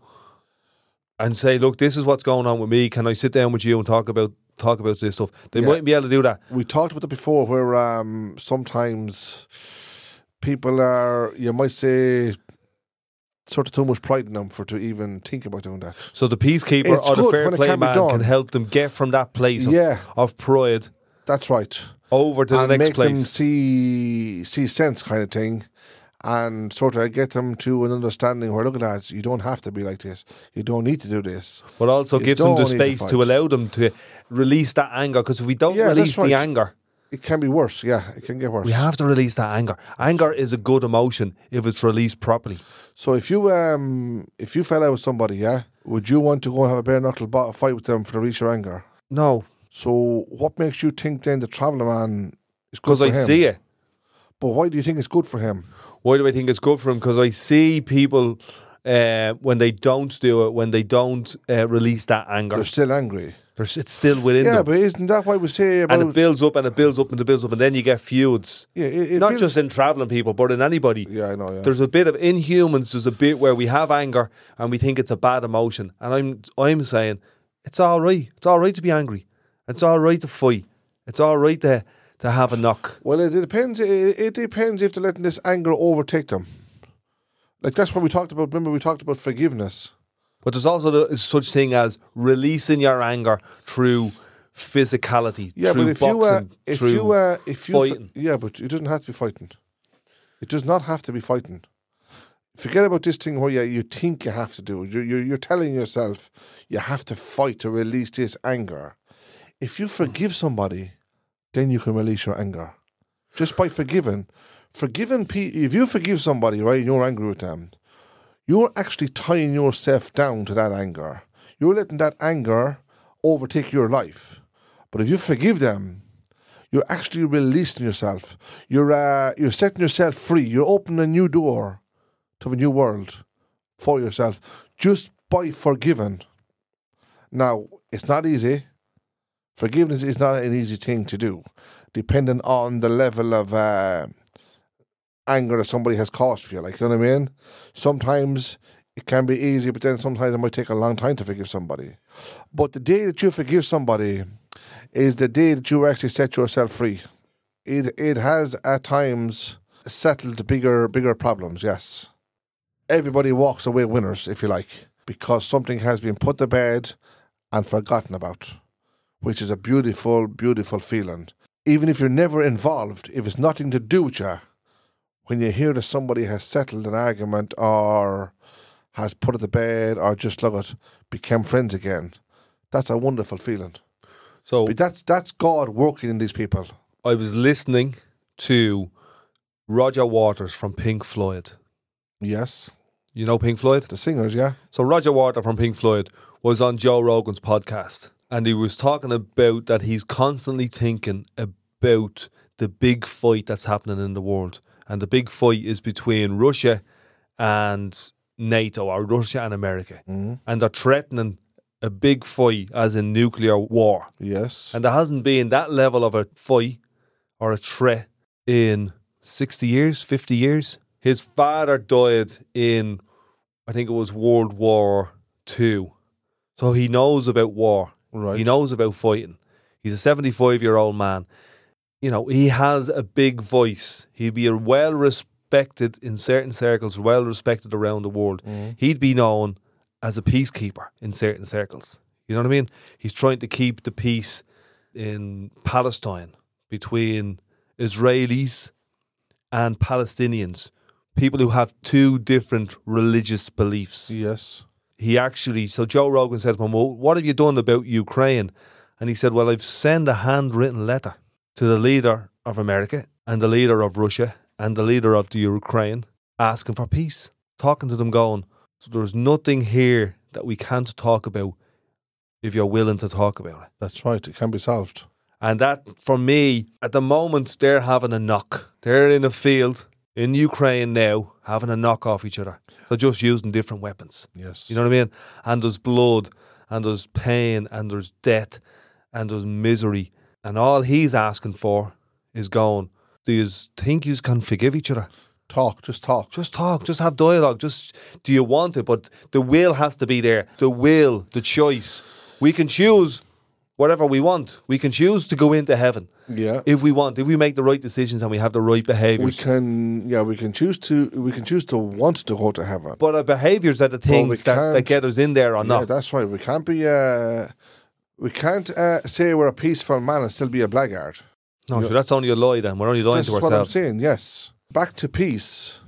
and say, "Look, this is what's going on with me. Can I sit down with you and talk about talk about this stuff?" They Yeah. mightn't be able to do that. we talked about it before where um, sometimes people are, you might say, sort of too much pride in them for to even think about doing that. So the peacekeeper It's or the fair play can man can help them get from that place of, yeah, of pride that's right. over to and the next make them place. see see sense kind of thing. And sort of get them to an understanding where, look at that, you don't have to be like this. You don't need to do this. But also You gives them the don't to space to, allow them to release that anger. Because if we don't Yeah, release the right. anger, It can be worse. Yeah, it can get worse. we have to release that anger. Anger is a good emotion if it's released properly. So if you um if you fell out with somebody, yeah, would you want to go and have a bare knuckle fight with them for to release your anger? No, So what makes you think then the traveller man is good because I him? see it. But why do you think it's good for him? Why do I think it's good for him? Because I see people uh, when they don't do it, when they don't uh, release that anger, They're still angry. There's, it's still within Yeah, them. but isn't that why we say about and it builds up and it builds up and it builds up, and then you get feuds. yeah, it, it Not builds- just in traveling people, but in anybody. yeah, I know. Yeah. There's a bit of in humans. There's a bit where we have anger and we think it's a bad emotion, and I'm I'm saying it's all right. It's all right to be angry. It's all right to fight. It's all right to to have a knock. Well, it depends. It, it depends if they're letting this anger overtake them. Like that's what we talked about. Remember, we talked about forgiveness. But there's also the, such thing as releasing your anger through physicality, Yeah, through but if you uh, boxing, if through you uh, if you fighting. yeah, but it doesn't have to be fighting. It does not have to be fighting. Forget about this thing where you, you think you have to do it. You're, you're, you're telling yourself you have to fight to release this anger. If you forgive somebody, then you can release your anger. Just by forgiving. Forgiving pe- if you forgive somebody, right, and you're angry with them, you're actually tying yourself down to that anger. You're letting that anger overtake your life. But if you forgive them, you're actually releasing yourself. You're uh, you're setting yourself free. You're opening a new door to a new world for yourself just by forgiving. Now, it's not easy. Forgiveness is not an easy thing to do, depending on the level of uh, anger that somebody has caused for you. Like, you know what I mean? Sometimes it can be easy, but then sometimes it might take a long time to forgive somebody. But the day that you forgive somebody is the day that you actually set yourself free. It it has at times settled bigger bigger problems. Yes, everybody walks away winners, if you like, because something has been put to bed and forgotten about, which is a beautiful, beautiful feeling. Even if you're never involved, if it's nothing to do with you, when you hear that somebody has settled an argument or has put it to bed or just look at became friends again, that's a wonderful feeling. So But that's that's God working in these people. I was listening to Roger Waters from Pink Floyd. Yes, You know Pink Floyd? the singers, yeah. So Roger Waters from Pink Floyd was on Joe Rogan's podcast and he was talking about that he's constantly thinking about the big fight that's happening in the world. And the big fight is between Russia and NATO or Russia and America. Mhm. And they're threatening a big fight as in nuclear war. Yes. And there hasn't been that level of a fight or a threat in 60 years, 50 years. His father died in, I think it was World War Two. So he knows about war. Right. He knows about fighting. He's a 75 year old man. You know, he has a big voice. He'd be a well respected in certain circles, well respected around the world. Mhm. He'd be known as a peacekeeper in certain circles. You know what I mean? He's trying to keep the peace in Palestine between Israelis and Palestinians, people who have two different religious beliefs. Yes. he actually, so Joe Rogan said to him, well, what have you done about Ukraine? And he said, well, I've sent a handwritten letter to the leader of America and the leader of Russia and the leader of the Ukraine asking for peace, talking to them, going, so there's nothing here that we can't talk about if you're willing to talk about it. That's right. It can be solved. And that, for me, at the moment, they're having a knock. They're in a field in Ukraine now, having a knock off each other. They're just using different weapons. Yes. You know what I mean? And there's blood, and there's pain, and there's death, and there's misery. And all he's asking for is going, do you think you can forgive each other? talk. Just talk. Just talk, just have dialogue. Just do you want it? But the will has to be there. The will, the choice. We can choose whatever we want. We can choose to go into heaven Yeah. if we want. If we make the right decisions and we have the right behaviors. we can. Yeah. We can choose to. We can choose to want to go to heaven. but our behaviors are the things that, that get us in there or Yeah, not. that's right. We can't be. Uh, we can't uh, say we're a peaceful man and still be a blackguard. No, sure, that's only a lie. Then we're only lying That's to ourselves. That's what I'm saying. Yes. Back to peace.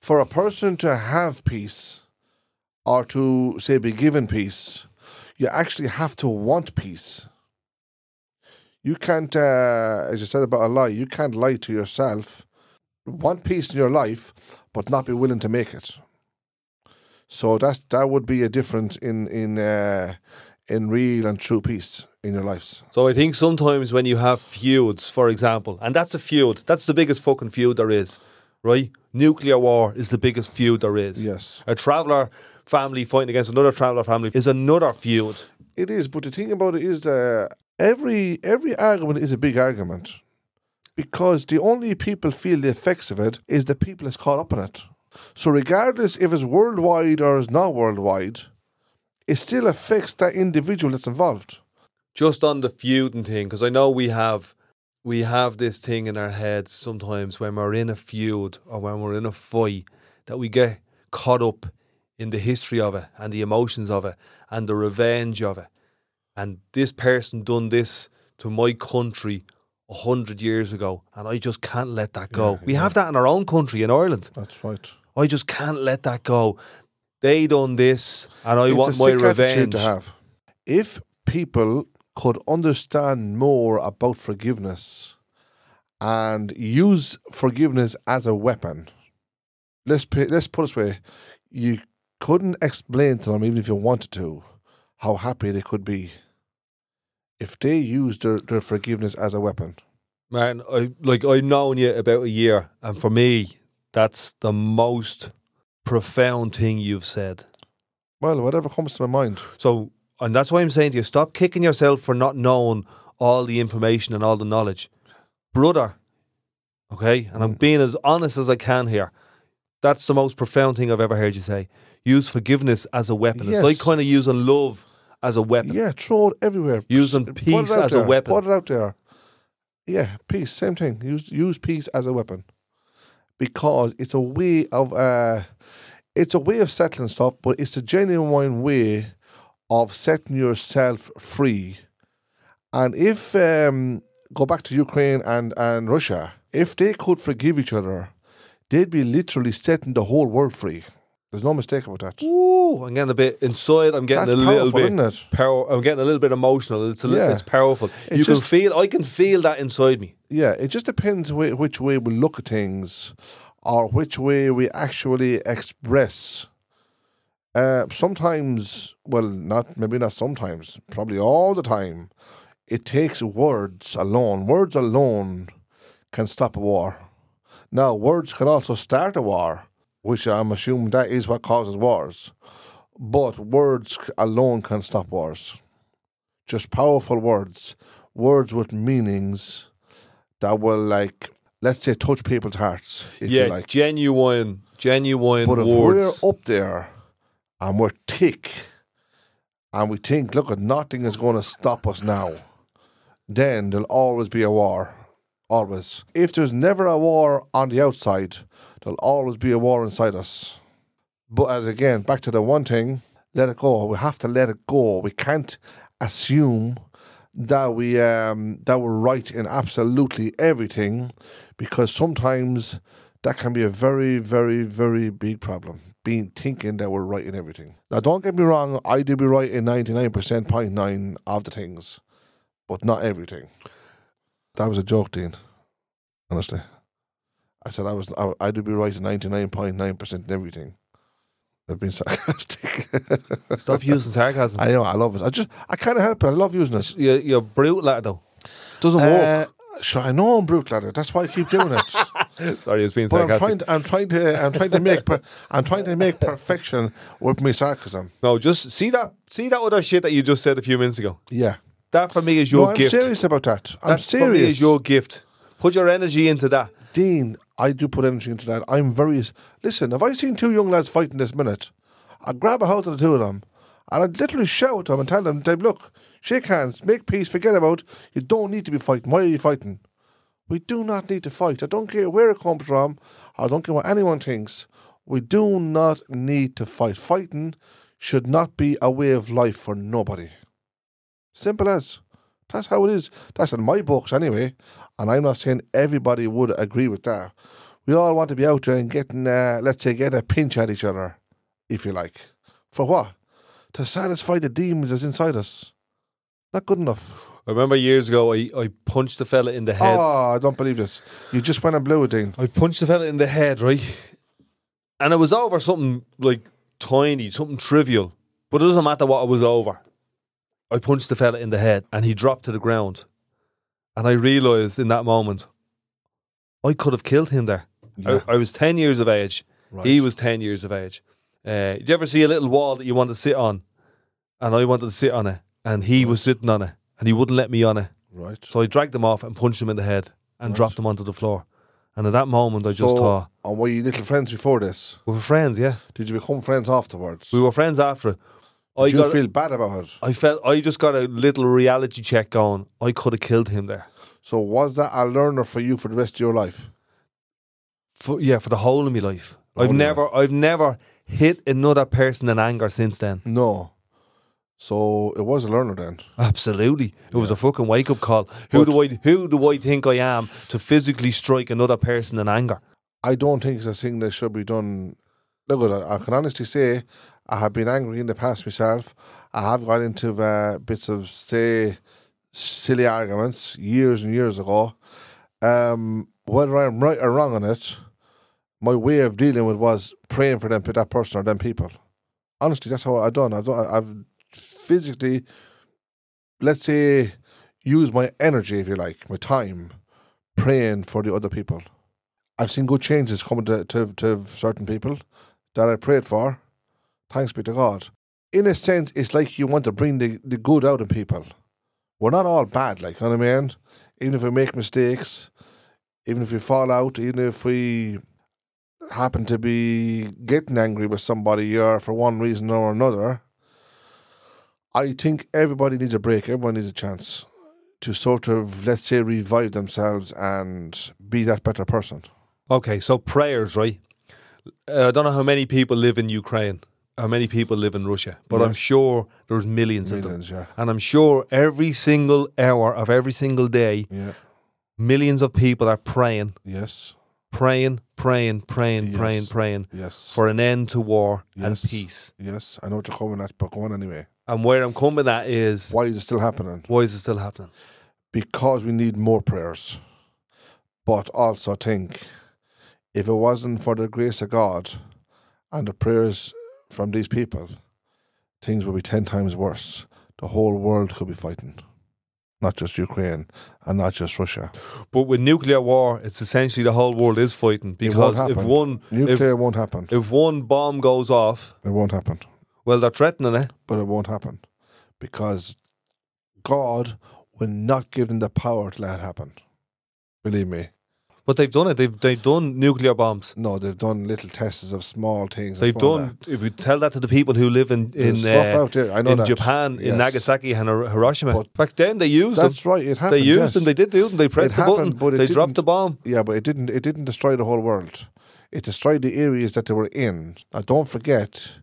For a person to have peace, or to say be given peace, you actually have to want peace. You can't, uh, as you said about a lie, you can't lie to yourself. Want peace in your life, but not be willing to make it. So that's that would be a difference in in uh, in real and true peace in your lives. So I think sometimes when you have feuds, for example, and that's a feud, that's the biggest fucking feud there is, right? Nuclear war is the biggest feud there is. Yes. A traveller family fighting against another traveller family is another feud. It is, but the thing about it is that every every argument is a big argument because the only people feel the effects of it is the people that's caught up in it. So regardless if it's worldwide or it's not worldwide, it still affects that individual that's involved. Just on the feuding thing, because I know we have we have this thing in our heads sometimes when we're in a feud or when we're in a fight that we get caught up in the history of it and the emotions of it and the revenge of it. And this person done this to my country a hundred years ago, and I just can't let that go. Yeah, we yeah. have that in our own country, in Ireland. That's right. I just can't let that go. They done this, and I it's want a my sick revenge. to have. If people could understand more about forgiveness and use forgiveness as a weapon, let's put, let's put it this way: you couldn't explain to them, even if you wanted to, how happy they could be if they used their, their forgiveness as a weapon. Man, I like I've known you about a year, and for me, that's the most profound thing you've said. Well, whatever comes to my mind. So, and that's why I'm saying to you, stop kicking yourself for not knowing all the information and all the knowledge, brother. Okay, and I'm being as honest as I can here. That's the most profound thing I've ever heard you say. Use forgiveness as a weapon. Yes. It's like kind of using love as a weapon. Yeah, throw it everywhere. Using peace as a weapon. Put it out there. Yeah, peace, same thing. Use use peace as a weapon. Because it's a way of uh it's a way of settling stuff, but it's a genuine way of setting yourself free. And if um go back to Ukraine and, and Russia, if they could forgive each other, they'd be literally setting the whole world free. There's no mistake about that. Ooh, I'm getting a bit inside. I'm getting That's a little powerful, bit isn't it? power. I'm getting a little bit emotional. It's a li- Yeah. it's powerful. It's you can feel. I can feel that inside me. Yeah, it just depends which way we look at things or which way we actually express. Uh, sometimes, well, not maybe not sometimes, probably all the time, it takes words alone. Words alone can stop a war. Now, words can also start a war, which I'm assuming that is what causes wars. But words alone can stop wars. Just powerful words, words with meanings that will like let's say touch people's hearts if yeah, you like. genuine, genuine But if we're up there and we're thick and we think, look, nothing is going to stop us now, then there'll always be a war. Always. If there's never a war on the outside, there'll always be a war inside us. But as again, back to the one thing, let it go. We have to let it go. We can't assume that we um that we're right in absolutely everything because sometimes that can be a very, very, very big problem. Being thinking that we're right in everything. Now, don't get me wrong. I do be right in ninety nine percent point nine of the things, but not everything. That was a joke, Dean. Honestly, I said I was. I, I do be right in ninety nine point nine percent in everything. I've been sarcastic. Stop using sarcasm. I know. I love it. I just. I can't help it. I love using it. you're, you're brutal at it though. Doesn't work. Uh, Sure, I know I'm brutal at it. That's why I keep doing it. Sorry, I was being But I'm sarcastic. trying, to, I'm trying to, I'm trying to make, per, I'm trying to make perfection with my sarcasm. no, just see that. See that other shit that you just said a few minutes ago. Yeah, That for me is no, your I'm gift. serious about that. I'm That for me serious. is your gift. Put your energy into that. Dean, I do put energy into that. I'm very. Listen, if I seen two young lads fighting this minute, I'd grab a hold of the two of them and I'd literally shout at them and tell them, Dave, look, shake hands, make peace, forget about. You don't need to be fighting. Why are you fighting? We do not need to fight. I don't care where it comes from. I don't care what anyone thinks. We do not need to fight. Fighting should not be a way of life for nobody. Simple as. That's how it is. That's in my books anyway. And I'm not saying everybody would agree with that. We all want to be out there and getting, uh, let's say, get a pinch at each other, if you like. For what? To satisfy the demons that's inside us. Not good enough. I remember years ago, I, I punched the fella in the head. Oh, I don't believe this. You just went and blew it, Dean. I punched the fella in the head, right? And it was over something like tiny, something trivial. But it doesn't matter what it was over. I punched the fella in the head and he dropped to the ground. And I realised in that moment, I could have killed him there. Yeah. I, I was 10 years of age. Right. He was 10 years of age. Uh, did you ever see a little wall that you want to sit on? And I wanted to sit on it. And he was sitting on it. And he wouldn't let me on it. Right. So I dragged him off and punched him in the head and Right. dropped him onto the floor. And at that moment, I just So- thought, And were you little friends before this? we were friends, yeah. Did you become friends afterwards? We were friends after it. I Did you got, feel bad about it? I felt, I just got a little reality check going. I could have killed him there. So was that a learner for you for the rest of your life? For, yeah, for the whole of my life. I've whole of your never, I've never hit another person in anger since then. No. So it was a learner then. Absolutely, it was a fucking wake up call. Who But- do I, who do I think I am to physically strike another person in anger? I don't think it's a thing that should be done. Look, I I can honestly say I have been angry in the past myself. I have got into uh, bits of, say, silly arguments years and years ago. Um, whether I'm right or wrong on it, my way of dealing with was praying for them, that person or them people. Honestly, that's how I've done. I've, done, I've physically, let's say, use my energy, if you like, my time, praying for the other people. I've seen good changes coming to, to, to certain people that I prayed for. Thanks be to God. In a sense, it's like you want to bring the, the good out of people. We're not all bad, like, you know what I mean? Even if we make mistakes, even if we fall out, even if we happen to be getting angry with somebody or for one reason or another, I think everybody needs a break, everyone needs a chance to sort of, let's say, revive themselves and be that better person. Okay, so prayers, right? Uh, I don't know how many people live in Ukraine, how many people live in Russia, but I'm sure there's millions, of them. Millions, yeah. And I'm sure every single hour of every single day, Yeah. millions of people are praying, Yes. praying, praying, praying, Yes. praying, praying Yes. for an end to war and peace. yes. I know what you're coming at, but go on anyway. And where I'm coming at is Why is it still happening? why is it still happening? Because we need more prayers. But also think if it wasn't for the grace of God and the prayers from these people, things would be 10 times worse. The whole world could be fighting, not just Ukraine and not just Russia. But with nuclear war, it's essentially the whole world is fighting It won't because if happen. one if, Nuclear won't happen. if one bomb goes off, It won't happen. Well, they're threatening it. but it won't happen because God will not give them the power to let it happen. Believe me. But they've done it. They've they've done nuclear bombs. No, they've done little tests of small things. They've done. If you tell that to the people who live in in There's stuff uh, out there. I know in that. Japan, in Nagasaki and Hiroshima, But back then they used them. That's right. It happened. They used yes. them. They did do them. They pressed the happened, but button. it They dropped the bomb. Yeah, but it didn't. It didn't destroy the whole world. It destroyed the areas that they were in. Now, don't forget,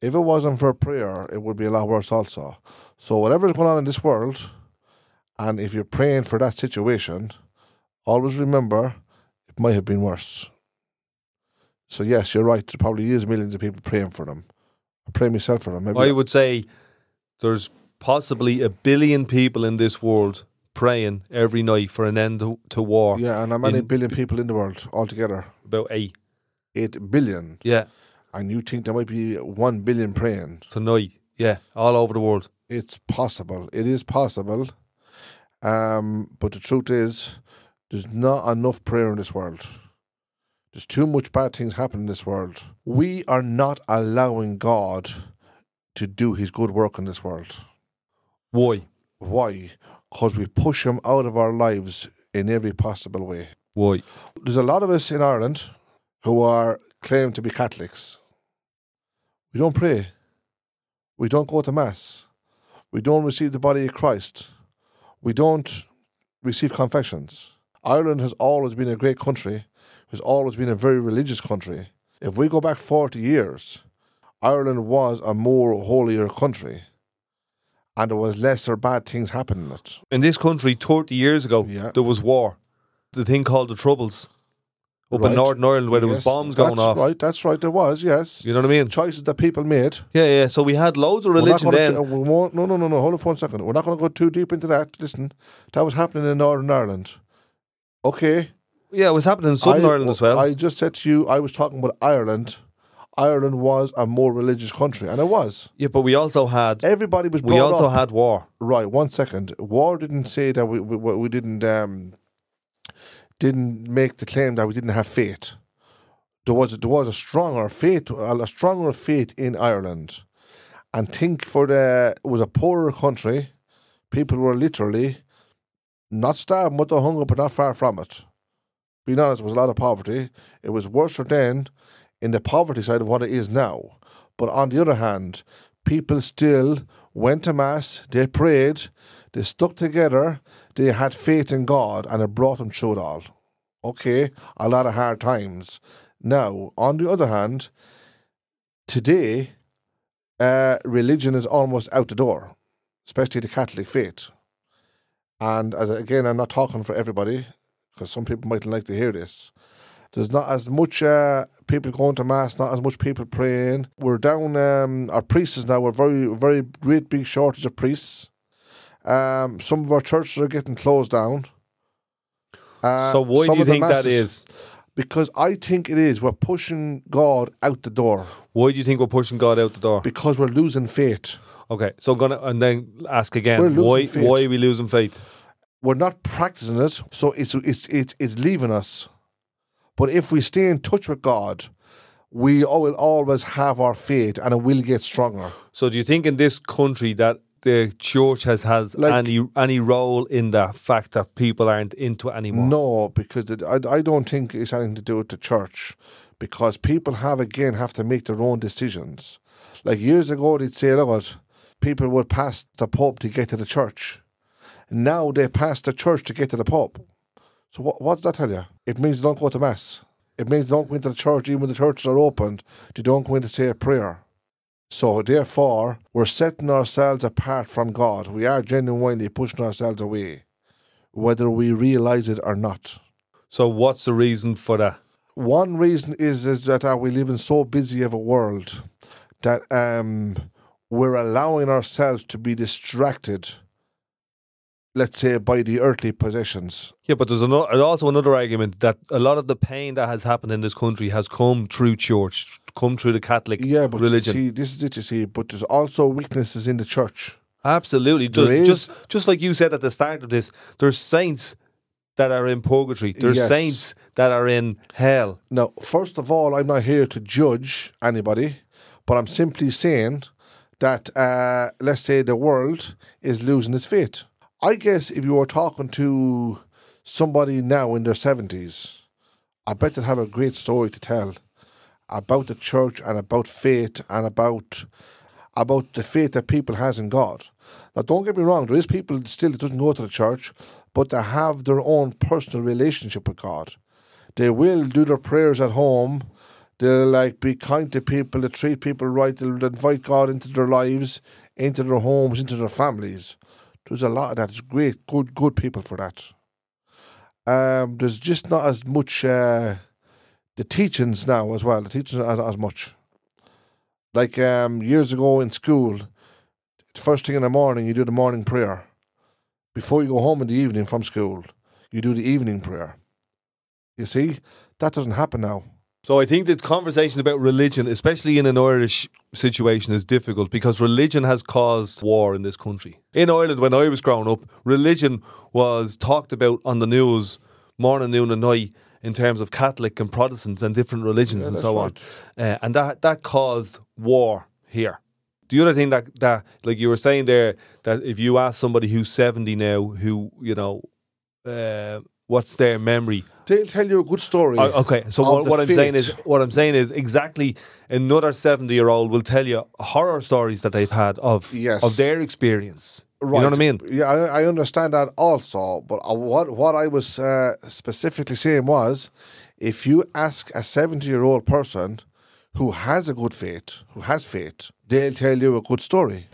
if it wasn't for prayer, it would be a lot worse. Also, so whatever's going on in this world, and if you're praying for that situation, always remember it might have been worse. So yes, you're right. There probably is millions of people praying for them. I pray myself for them. Maybe I would say there's possibly a billion people in this world praying every night for an end to, to war. yeah, and how many in- billion people in the world altogether? About eight. Eight billion. Yeah, And you think there might be one billion praying? tonight. Yeah, all over the world. It's possible. It is possible. Um, but the truth is, there's not enough prayer in this world. There's too much bad things happen in this world. We are not allowing God to do His good work in this world. Why? Why? Because we push Him out of our lives in every possible way. Why? There's a lot of us in Ireland who are claim to be Catholics. We don't pray. We don't go to mass. We don't receive the body of Christ. We don't receive confessions. Ireland has always been a great country, has always been a very religious country. If we go back 40 years, Ireland was a more holier country and there was lesser bad things happening in it. In this country, 30 years ago, Yeah. there was war. The thing called the Troubles up Right. in Northern Ireland where there was bombs going that's off. Right, that's right, there was, yes. You know what I mean? Choices that people made. Yeah, yeah. So we had loads of religion then. won't, no, no, no, no. Hold on for one second. We're not going to go too deep into that. Listen, that was happening in Northern Ireland. Okay. yeah, it was happening in Southern I- Ireland as well. I just said to you, I was talking about Ireland. Ireland was a more religious country, and it was. yeah, but we also had Everybody was. we also up- had war. right. One second. War didn't say that we we, we didn't um, didn't make the claim that we didn't have faith. There was there was a stronger faith, a stronger faith in Ireland, and think for the it was a poorer country. People were literally not starving, but they hungry, but not far from it. Being honest, it was a lot of poverty. It was worse then in the poverty side of what it is now. But on the other hand, people still went to mass, they prayed, they stuck together, they had faith in God, and it brought them through it all. Okay, a lot of hard times. Now, on the other hand, today, uh, religion is almost out the door, especially the Catholic faith. And as again, I'm not talking for everybody because some people might like to hear this. There's not as much uh, people going to mass, not as much people praying. We're down. Um, our priests now. We're very, very great big shortage of priests. Um, some of our churches are getting closed down. Uh, so why do you think that masses- is? Because I think it is. We're pushing God out the door Why do you think we're pushing God out the door? because we're losing faith. Okay, so I'm gonna and then ask again. Why faith. why are we losing faith? We're not practicing it, so it's it's it's it's leaving us. But if we stay in touch with God, we will always have our faith, and it will get stronger. So do you think in this country that the church has has Like- any any role in the fact that people aren't into it anymore? No, because it, I, I don't think it's anything to do with the church, because people have again have to make their own decisions. Like years ago, they'd say, "Look, people would pass the Pope to get to the church." Now they pass the church to get to the Pope. So what what does that tell you? It means they don't go to mass. It means they don't go into the church even when the churches are opened. They don't go in to say a prayer. So therefore, we're setting ourselves apart from God. We are genuinely pushing ourselves away, whether we realize it or not. So what's the reason for that? One reason is is that uh, we live in so busy of a world that um, we're allowing ourselves to be distracted. Let's say by the earthly possessions. Yeah, but there's also another argument that a lot of the pain that has happened in this country has come through church, come through the Catholic Yeah, but religion. see, this is it. You see, but there's also weaknesses in the church. Absolutely. There Just, just just like you said at the start of this, there's saints that are in purgatory. There's Yes. saints that are in hell. Now, first of all, I'm not here to judge anybody, but I'm simply saying that uh, let's say the world is losing its faith. I guess if you were talking to somebody now in their seventies, I bet they'd have a great story to tell about the church and about faith and about about the faith that people has in God. Now, don't get me wrong. There is people still that doesn't go to the church, but they have their own personal relationship with God. They will do their prayers at home. They'll like be kind to people. They treat people right. They'll invite God into their lives, into their homes, into their families. There's a lot of that. It's great, good, good people for that. Um, there's just not as much uh, the teachings now as well. The teachings are as, as much. Like um, years ago in school, the first thing in the morning you do the morning prayer. Before you go home in the evening from school, you do the evening prayer. You see, that doesn't happen now. So I think that conversation about religion, especially in an Irish situation, is difficult because religion has caused war in this country. In Ireland, when I was growing up, religion was talked about on the news morning, noon, and night in terms of Catholic and Protestants and different religions Yeah, and so right. on, uh, and that that caused war here. The other thing that that like you were saying there that if you ask somebody who's seventy now, who you know, uh, what's their memory They'll tell you a good story. Oh, okay, so what, what I'm saying is, what I'm saying is exactly another seventy-year-old will tell you horror stories that they've had of Yes. of their experience. You know what I mean? Yeah, I, I understand that also. But uh, what what I was uh, specifically saying was, if you ask a seventy year old person who has a good faith, who has faith, they'll tell you a good story.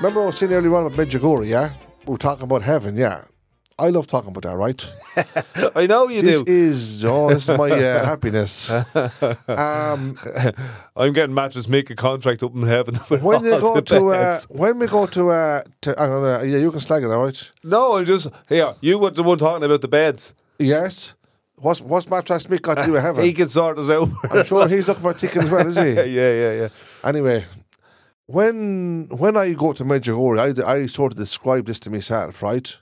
Remember I was saying earlier on about Medjugorje, yeah? We were talking about heaven, yeah. I love talking about that, right? I know you this do. is oh, this is my uh, happiness. Um, I'm getting Mattress make a contract up in heaven. when they go the to uh, when we go to uh, to I'm gonna, yeah, you can slag it, all right? no, I'm just here. You were the one talking about the beds. Yes. What's what's Mattress Mick got to do with heaven? He can sort us out. I'm sure he's looking for a ticket as well, is he? yeah, yeah, yeah. Anyway, when when I go to Medjugorje, I, I sort of describe this to myself, right?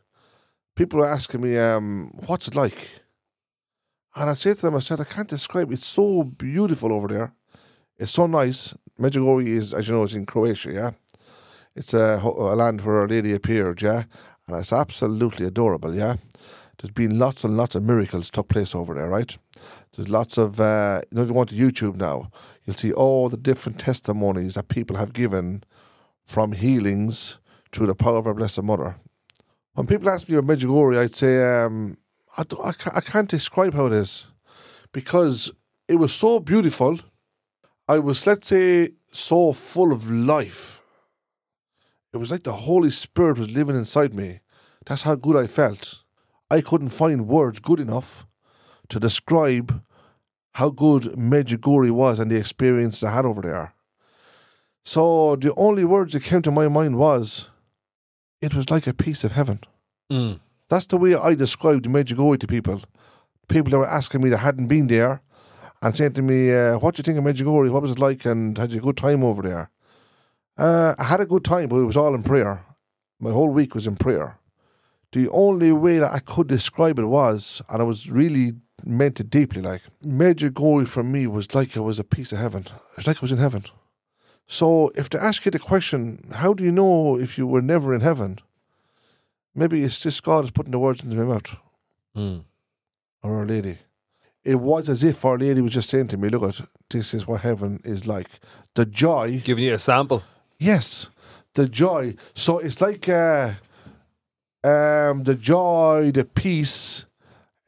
People are asking me, um, what's it like? And I say to them, I said, I can't describe. It's so beautiful over there. It's so nice. Medjugorje is, as you know, is in Croatia, yeah. It's a, a land where Our Lady appeared, yeah, and it's absolutely adorable, yeah. There's been lots and lots of miracles took place over there, right? There's lots of, uh, you know, you want to YouTube now, you'll see all the different testimonies that people have given from healings through the power of our Blessed Mother. When people ask me about Medjugorje, I'd say um, I, I, I can't describe how it is because it was so beautiful. I was, let's say, so full of life. It was like the Holy Spirit was living inside me. That's how good I felt. I couldn't find words good enough to describe how good Medjugorje was and the experience I had over there. So the only words that came to my mind was, it was like a piece of heaven. Mm. That's the way I described Medjugorje to people. People that were asking me that hadn't been there and saying to me, uh, what do you think of Medjugorje? What was it like? And had you a good time over there? Uh, I had a good time, but it was all in prayer. My whole week was in prayer. The only way that I could describe it was, and I was really meant it deeply, like, Medjugorje for me was like it was a piece of heaven. It was like I was in heaven. So if they ask you the question, how do you know if you were never in heaven? Maybe it's just God is putting the words into my mouth, Mm. or Our Lady. It was as if Our Lady was just saying to me, look, at this is what heaven is like. The joy Giving you a sample. Yes, the joy. So it's like uh, um, the joy, the peace,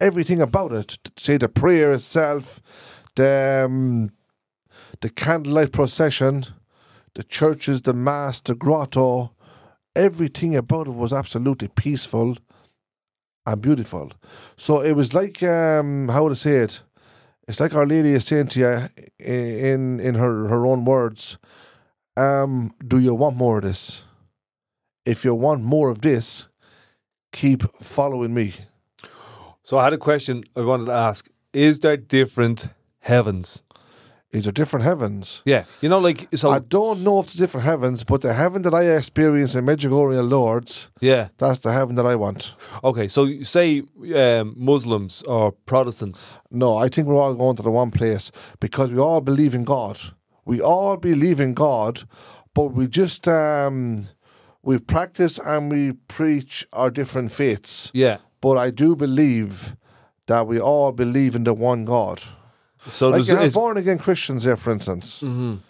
everything about it. Say the prayer itself, the um, the candlelight procession, the churches, the mass, the grotto. Everything about it was absolutely peaceful and beautiful. So it was like um, how to say it. It's like Our Lady is saying to you in in her her own words um, do you want more of this? If you want more of this, keep following me. So I had a question I wanted to ask: Is there different heavens? Is there different heavens? Yeah, you know, like so. I don't know if there's different heavens, but the heaven that I experience in Medjugorje Lords, yeah. that's the heaven that I want. Okay. So you say um, Muslims or Protestants. No, I think we're all going to the one place because we all believe in God. We all believe in God, but we just um, we practice and we preach our different faiths. Yeah. But I do believe that we all believe in the one God. So Like you have born again Christians here, for instance. Mhm.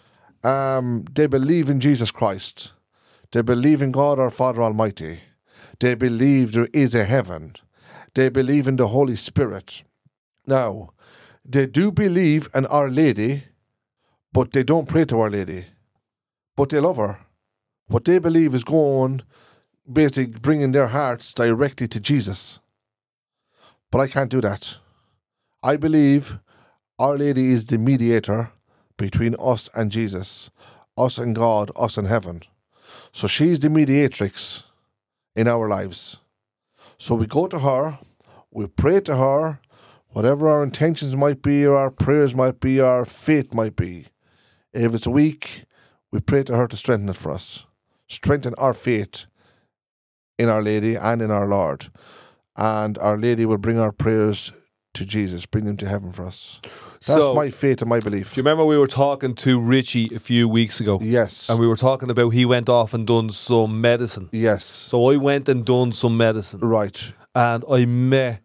Um, they believe in Jesus Christ. They believe in God our Father Almighty. They believe there is a heaven. They believe in the Holy Spirit. Now, they do believe in Our Lady, but they don't pray to Our Lady. But they love her. what they believe is going, basically bringing their hearts directly to Jesus. But I can't do that. I believe Our Lady is the mediator between us and Jesus, us and God, us and heaven. So she's the mediatrix in our lives. So we go to her, we pray to her, whatever our intentions might be, or our prayers might be, or our faith might be. If it's weak, we pray to her to strengthen it for us, strengthen our faith in Our Lady and in our Lord. And Our Lady will bring our prayers to Jesus, bring them to heaven for us. That's So- my faith and my belief. Do you remember we were talking to Richie a few weeks ago? Yes. And we were talking about he went off and done some medicine. yes. So I went and done some medicine. right. And I met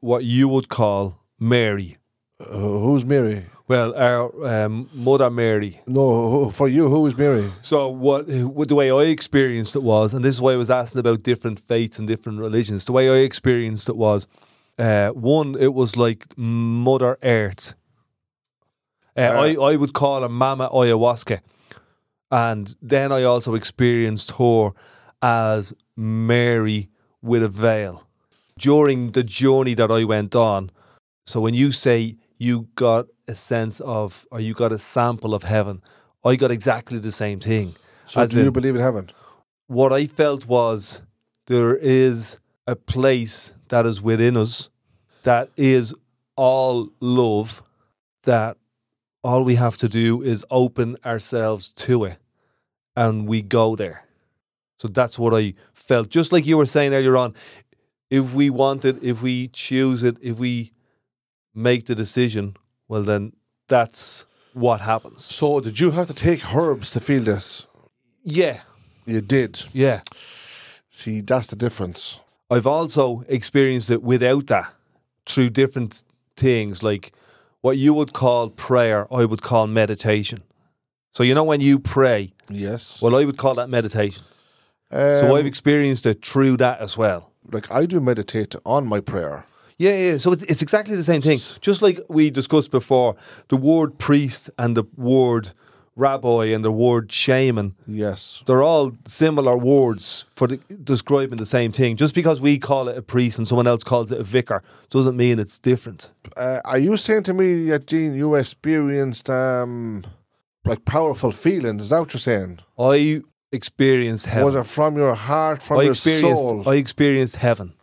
what you would call Mary. Uh, who's Mary? Well, our um, Mother Mary. No, for you, who is Mary? So what, what the way I experienced it was, and this is why I was asking about different faiths and different religions. The way I experienced it was, uh, one, it was like Mother Earth. Uh, Uh, I I would call her Mama Ayahuasca, and then I also experienced her as Mary with a veil during the journey that I went on. So when you say you got a sense of, or you got a sample of heaven, I got exactly the same thing. So As do you in- believe in heaven? What I felt was there is a place that is within us that is all love, that all we have to do is open ourselves to it and we go there. So that's what I felt. Just like you were saying earlier on, if we want it, if we choose it, if we make the decision, well, then that's what happens. So did you have to take herbs to feel this? Yeah, You did. yeah. See, that's the difference. I've also experienced it without that through different things like what you would call prayer, I would call meditation. So, you know, when you pray, Yes. well, I would call that meditation. Um, So, I've experienced it through that as well. like I do meditate on my prayer. Yeah, yeah. So, it's, it's exactly the same thing. Just like we discussed before, the word priest and the word rabbi and the word shaman Yes. they're all similar words for the, describing the same thing. Just because we call it a priest and someone else calls it a vicar doesn't mean it's different. Uh, are you saying to me that Dean, you experienced um like powerful feelings? Is that what you're saying? I experienced heaven. Was it from your heart, from I your soul? I experienced heaven.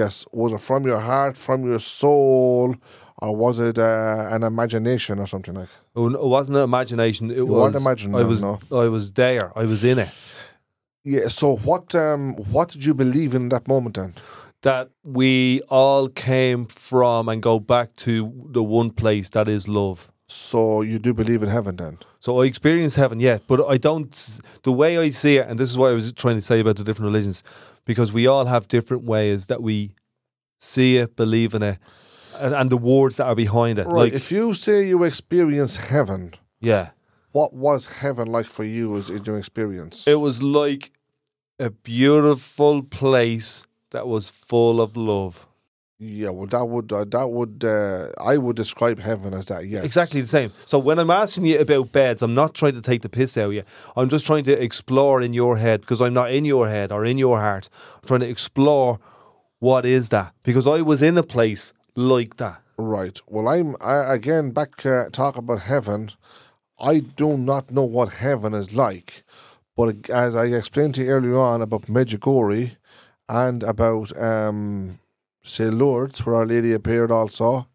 Yes. Was it from your heart, from your soul, or was it uh, an imagination or something like? It wasn't an imagination. It You was. imagining I was. no. I was there. I was in it. Yeah. So what um what did you believe in that moment then? That we all came from and go back to the one place that is love. So you do believe in heaven then? So I experienced heaven, yeah, but I don't. The way I see it, and this is what I was trying to say about the different religions, because we all have different ways that we see it, believe in it, and, and the words that are behind it. Right. Like, if you say you experience heaven, yeah, what was heaven like for you as in your experience? it was like a beautiful place that was full of love. Yeah. Well, that would uh, that would uh, I would describe heaven as that. Yes. Exactly the same. So when I'm asking you about beds, I'm not trying to take the piss out of you. I'm just trying to explore in your head because I'm not in your head or in your heart. I'm trying to explore what is that because I was in a place like that. Right. Well, I'm I, again back uh, talk about heaven. I do not know what heaven is like, but as I explained to you earlier on about Medjugorje and about um, say Lourdes, where Our Lady appeared also,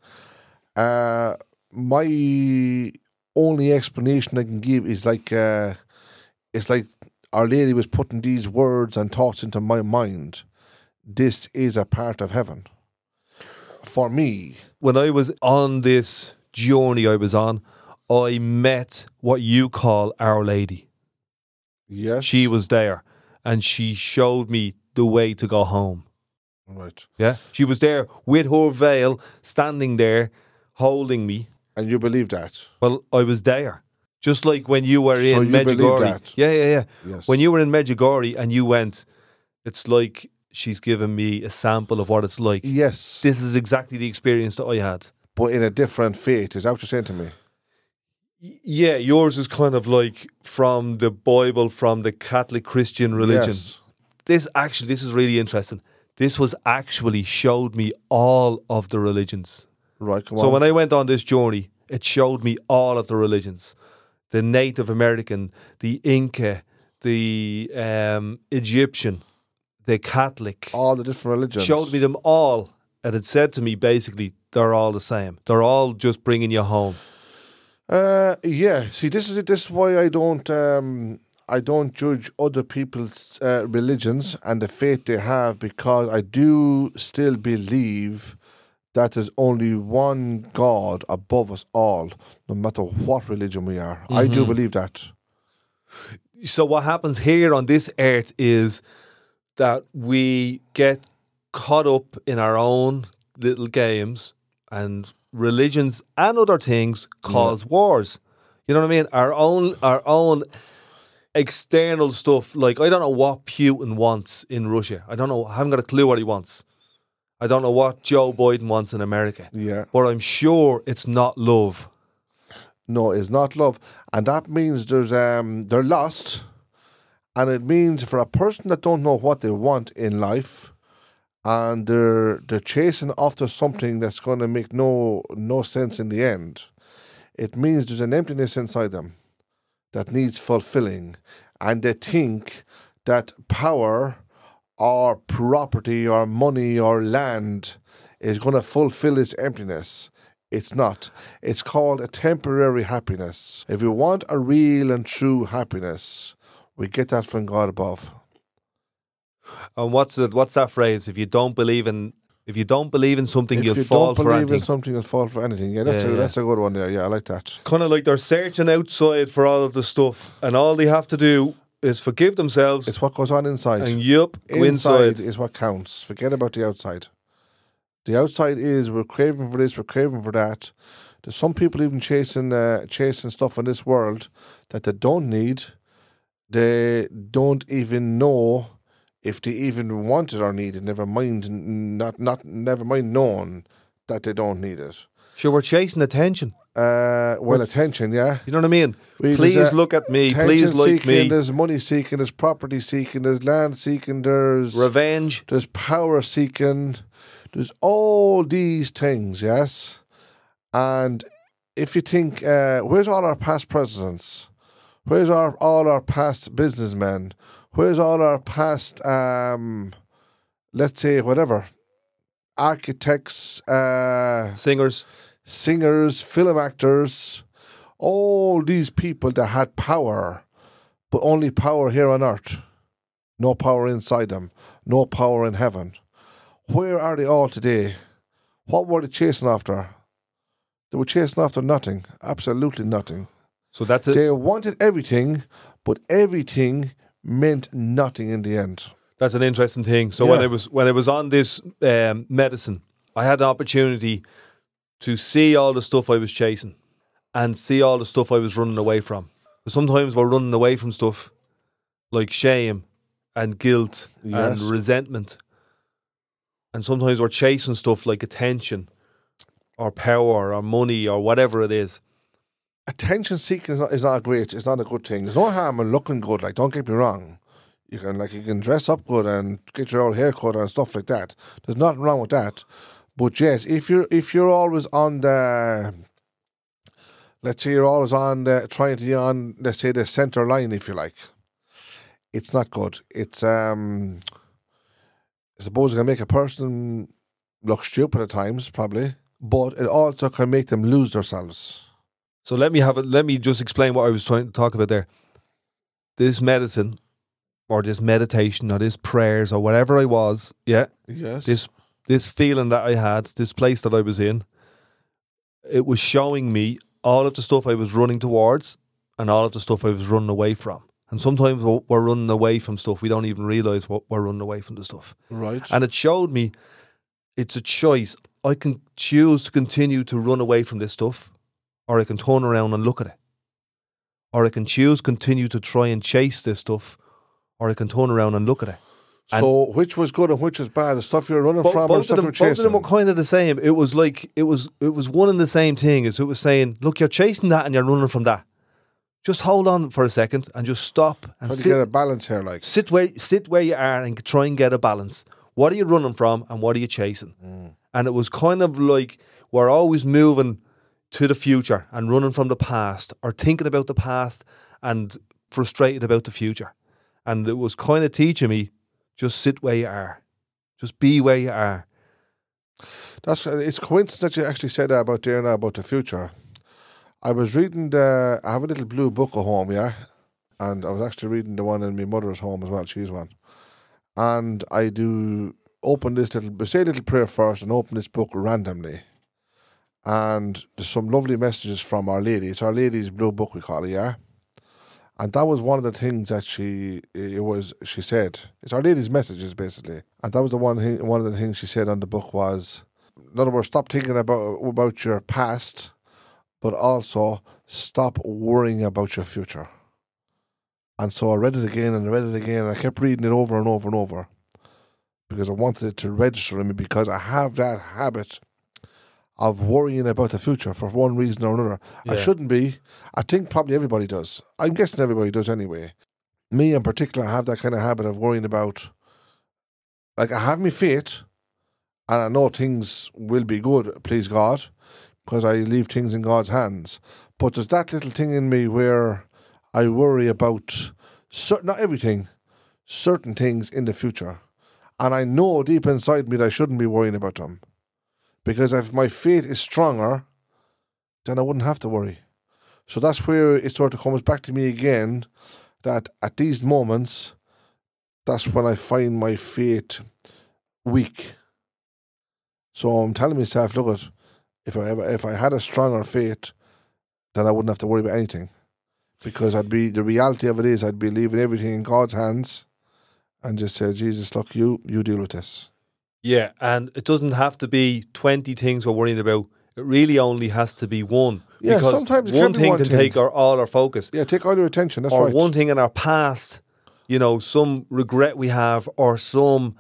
uh, my only explanation I can give is like uh, it's like Our Lady was putting these words and thoughts into my mind. This is a part of heaven. For me, When I was on this journey I was on, I met what you call Our Lady. yes. She was there and she showed me the way to go home. Right. Yeah. She was there with her veil, standing there, holding me. And you believe that? Well, I was there. Just like when you were So in you Medjugorje. that? Yeah, yeah, yeah. Yes. When you were in Medjugorje and you went, it's like she's given me a sample of what it's like. Yes. This is exactly the experience that I had. but in a different fate. Is that what you're saying to me? Yeah, yours is kind of like from the Bible, from the Catholic Christian religion. Yes. This actually, this is really interesting. This was actually showed me all of the religions. Right, come So on. when I went on this journey, it showed me all of the religions: the Native American, the Inca, the um, Egyptian, the Catholic. all the different religions. Showed me them all, and it said to me basically they're all the same. They're all just bringing you home. Uh, yeah. See, this is it. This is why I don't. Um, I don't judge other people's uh, religions and the faith they have because I do still believe that there's only one God above us all, no matter what religion we are. I do believe that. so what happens here on this earth is that we get caught up in our own little games and religions and other things cause wars. You know what I mean? Our own our own external stuff. Like I don't know what Putin wants in Russia. I don't know. I haven't got a clue what he wants. I don't know what Joe Biden wants in America. Yeah. But I'm sure it's not love. No, it's not love, and that means there's um they're lost, and it means for a person that don't know what they want in life, and they're they're chasing after something that's going to make no no sense in the end. It means there's an emptiness inside them that needs fulfilling, and they think that power, or property, or money, or land is going to fulfill its emptiness. It's not. It's called a temporary happiness. If you want a real and true happiness, we get that from God above. And what's it? What's that phrase? If you don't believe in, if you don't believe in something, if you'll you fall don't for believe anything. in something, you'll fall for anything. Yeah, that's Yeah, a yeah. that's a good one there. Yeah, I like that. kind of like they're searching outside for all of the stuff, and all they have to do is forgive themselves It's what goes on inside. and yup, go inside inside. is what counts. Forget about the outside. The outside is we're craving for this, we're craving for that. There's some people even chasing uh, chasing stuff in this world that they don't need. They don't even know if they even want it or need it. Never mind, not not never mind knowing that they don't need it. Sure, we're chasing attention. Uh, well, attention, yeah. You know what I mean? We- Please a- look at me. Please like seeking, me. There's money seeking. There's property seeking. There's land seeking. There's Revenge. there's power seeking, there's all these things, yes. And if you think, uh, where's all our past presidents? Where's our all our past businessmen? Where's all our past, um, let's say, whatever, architects, uh, Singers. singers, film actors, all these people that had power, but only power here on earth, no power inside them, no power in heaven. Where are they all today? What were they chasing after? They were chasing after nothing, absolutely nothing. So that's it. They wanted everything, but everything meant nothing in the end. That's an interesting thing. So when I was when I was on this um, medicine, I had an opportunity to see all the stuff I was chasing and see all the stuff I was running away from. Sometimes we're running away from stuff like shame and guilt Yes. and resentment, and sometimes we're chasing stuff like attention or power or money or whatever it is. Attention seeking is not, is not great. It's not a good thing. There's no harm in looking good. Like, don't get me wrong. You can like you can dress up good and get your own haircut and stuff like that. There's nothing wrong with that. But yes, if you're if you're always on the let's say you're always on the trying to be on let's say the center line if you like, it's not good. It's um I suppose it can make a person look stupid at times, probably. But it also can make them lose themselves. So let me have it. Let me just explain what I was trying to talk about there. This medicine, or this meditation, or this prayers, or whatever I was, yeah, Yes. this this feeling that I had, this place that I was in, it was showing me all of the stuff I was running towards and all of the stuff I was running away from. And sometimes we're we're running away from stuff we don't even realize what we're running away from the stuff. Right. And it showed me it's a choice. I can choose to continue to run away from this stuff, or I can turn around and look at it. Or I can choose continue to try and chase this stuff, or I can turn around and look at it. So which was good and which was bad? The stuff you're running Bo- from or the both, of stuff them, you're both of chasing? them were kind of the same. It was like it was it was one and the same thing. Is it was saying, look, you're chasing that and you're running from that. Just hold on for a second and just stop and sit, get a balance here, like. sit where sit where you are and try and get a balance. What are you running from and what are you chasing? Mm. And it was kind of like we're always moving to the future and running from the past or thinking about the past and frustrated about the future. And it was kind of teaching me just sit where you are. Just be where you are. That's uh, it's coincidence that you actually said that about there now about the future. I was reading the I have a little blue book at home, yeah, and I was actually reading the one in my mother's home as well. She's one, and I do open this little say a little prayer first and open this book randomly, and there's some lovely messages from Our Lady. It's Our Lady's blue book we call it, yeah. And that was one of the things that she it was she said. It's Our Lady's messages basically, and that was the one thing. One of the things she said on the book was, in other words, stop thinking about about your past, but also stop worrying about your future. And so I read it again and I read it again, and I kept reading it over and over and over because I wanted it to register in me because I have that habit of worrying about the future for one reason or another. I shouldn't be. I think probably everybody does. I'm guessing everybody does anyway. Me in particular, I have that kind of habit of worrying about. Like I have my faith, and I know things will be good, please God, because I leave things in God's hands. But there's that little thing in me where I worry about certain, not everything, certain things in the future, and I know deep inside me that I shouldn't be worrying about them, because if my faith is stronger, then I wouldn't have to worry. So that's where it sort of comes back to me again that at these moments, that's when I find my faith weak. So I'm telling myself, look, at if I ever, if I had a stronger faith, then I wouldn't have to worry about anything, because I'd be the reality of it is I'd be leaving everything in God's hands, and just say, Jesus, look, you you deal with this. Yeah, and it doesn't have to be 20 things we're worrying about. It really only has to be one. Yeah, because sometimes one thing one can thing. take our, all our focus. Yeah, take all your attention. That's or right. one thing in our past, you know, some regret we have, or some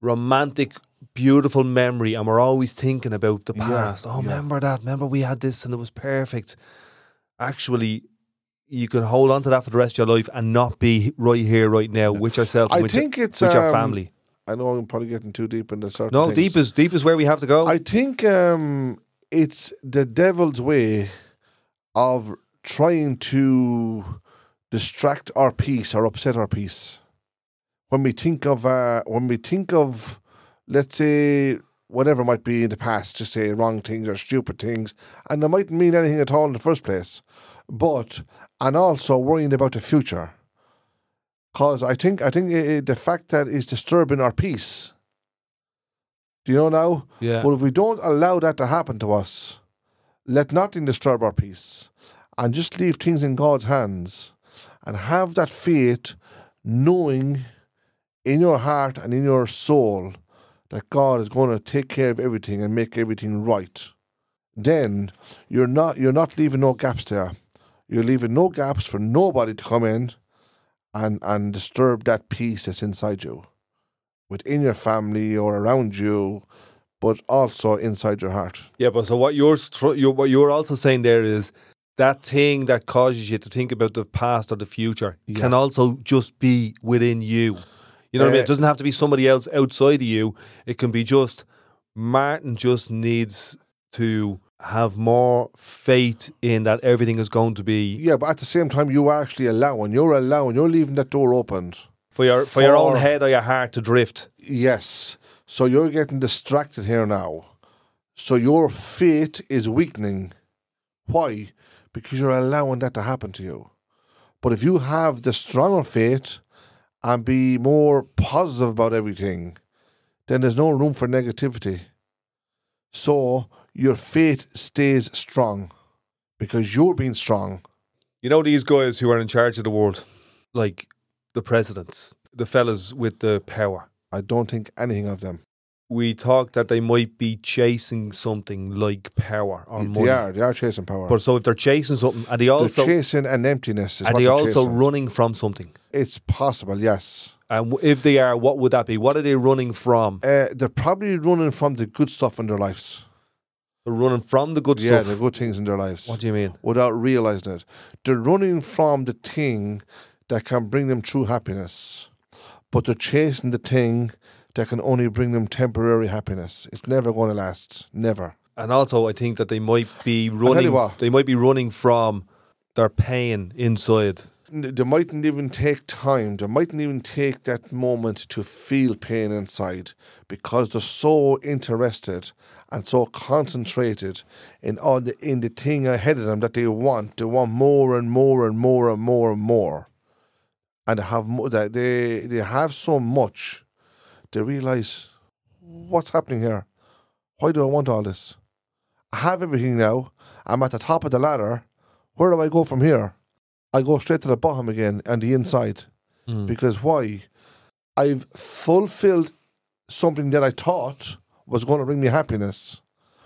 romantic, beautiful memory, and we're always thinking about the Yeah, past. oh, yeah. remember that? Remember we had this and it was perfect. Actually, you can hold on to that for the rest of your life and not be right here, right now, with yourself, I with, think your, it's with your um, family. I know I'm probably getting too deep into certain. No, things. deep is deep is where we have to go. I think um, it's the devil's way of trying to distract our peace or upset our peace. When we think of uh, when we think of, let's say, whatever might be in the past, just say wrong things or stupid things, and it mightn't mean anything at all in the first place, but and also worrying about the future. Cause I think I think uh, the fact that it's disturbing our peace. Do you know now? yeah. But if we don't allow that to happen to us, let nothing disturb our peace and just leave things in God's hands and have that faith, knowing in your heart and in your soul that God is going to take care of everything and make everything right. Then you're not you're not leaving no gaps there. You're leaving no gaps for nobody to come in and, and disturb that peace that's inside you. Within your family or around you, but also inside your heart. Yeah, but so what you're, str- you're what you're also saying there is that thing that causes you to think about the past or the future Yeah. can also just be within you. You know what I mean? Uh, It doesn't have to be somebody else outside of you. It can be just Martin just needs to have more faith in that everything is going to be Yeah, but at the same time, you are actually allowing, you're allowing, you're leaving that door open for your for your own head or your heart to drift. Yes. So you're getting distracted here now. So your faith is weakening. Why? Because you're allowing that to happen to you. But if you have the stronger faith and be more positive about everything, then there's no room for negativity. So your faith stays strong because you're being strong. You know these guys who are in charge of the world, like the presidents, the fellas with the power. I don't think anything of them. we talked that they might be chasing something like power or money. They are. They are chasing power. But so if they're chasing something, are they they're also chasing an emptiness. Is are they also chasing. running from something? It's possible, yes. And if they are, what would that be? What are they running from? Uh, they're probably running from the good stuff in their lives. They're running from the good yeah, stuff. the good things in their lives. What do you mean? without realizing it. They're running from the thing that can bring them true happiness, but they're chasing the thing that can only bring them temporary happiness. It's never going to last. Never. And also, I think that they might be running. what. They might be running from their pain inside. They mightn't even take time. They mightn't even take that moment to feel pain inside because they're so interested and so concentrated in all the in the thing ahead of them that they want. They want more and more and more and more and more. And they have mo- that they they have so much. They realize what's happening here. Why do I want all this? I have everything now. I'm at the top of the ladder. Where do I go from here? I go straight to the bottom again and the inside. Hmm. Because why? I've fulfilled something that I thought was going to bring me happiness.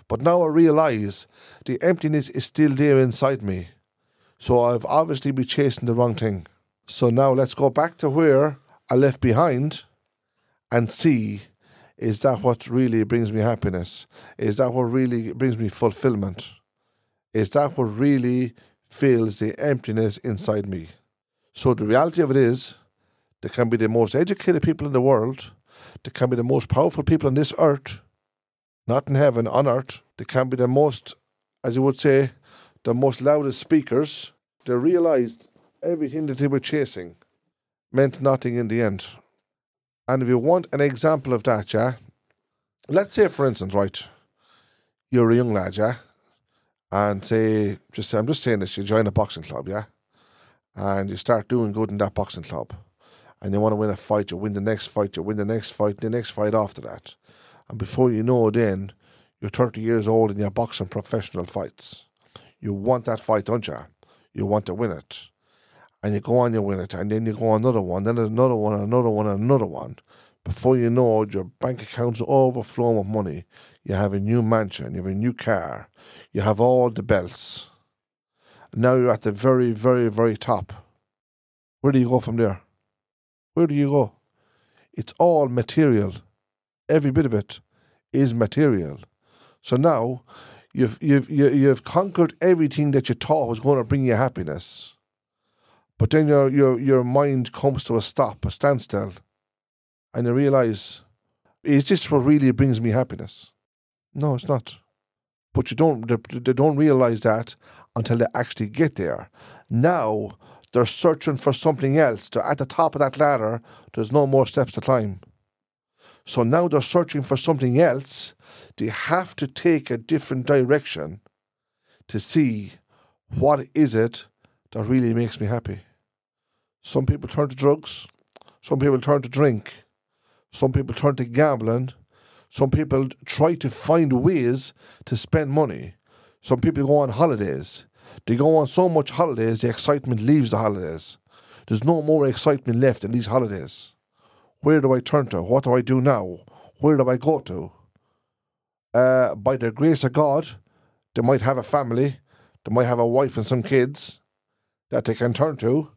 But now I realize the emptiness is still there inside me. So I've obviously been chasing the wrong thing. So now let's go back to where I left behind and see is that what really brings me happiness? Is that what really brings me fulfillment? Is that what really fills the emptiness inside me? So the reality of it is, there can be the most educated people in the world, there can be the most powerful people on this earth, not in heaven, on earth. They can be the most, as you would say, the most loudest speakers. They realized everything that they were chasing meant nothing in the end. And if you want an example of that, yeah, let's say, for instance, right, you're a young lad, yeah, and say, just I'm just saying this, you join a boxing club, yeah, and you start doing good in that boxing club, and you want to win a fight, you win the next fight, you win the next fight, the next fight after that, and before you know, it, then you're 30 years old and you're boxing professional fights. You want that fight, don't you? You want to win it. And you go on, you win it, and then you go on another one, then there's another one, another one, another one. Before you know it, your bank account's overflowing with money. You have a new mansion, you have a new car, you have all the belts. Now you're at the very, very, very top. Where do you go from there? Where do you go? It's all material. Every bit of it is material. So now you've you've you- you've conquered everything that you thought was going to bring you happiness. But then your your your mind comes to a stop, a standstill, and you realize, is this what really brings me happiness? No, it's not. But you don't they don't realize that until they actually get there. Now they're searching for something else. They're at the top of that ladder. There's no more steps to climb. So now they're searching for something else. They have to take a different direction to see what is it that really makes me happy. Some people turn to drugs. Some people turn to drink. Some people turn to gambling. Some people try to find ways to spend money. Some people go on holidays. They go on so much holidays, the excitement leaves the holidays. There's no more excitement left in these holidays. Where do I turn to? What do I do now? Where do I go to? Uh, by the grace of God, they might have a family, they might have a wife and some kids that they can turn to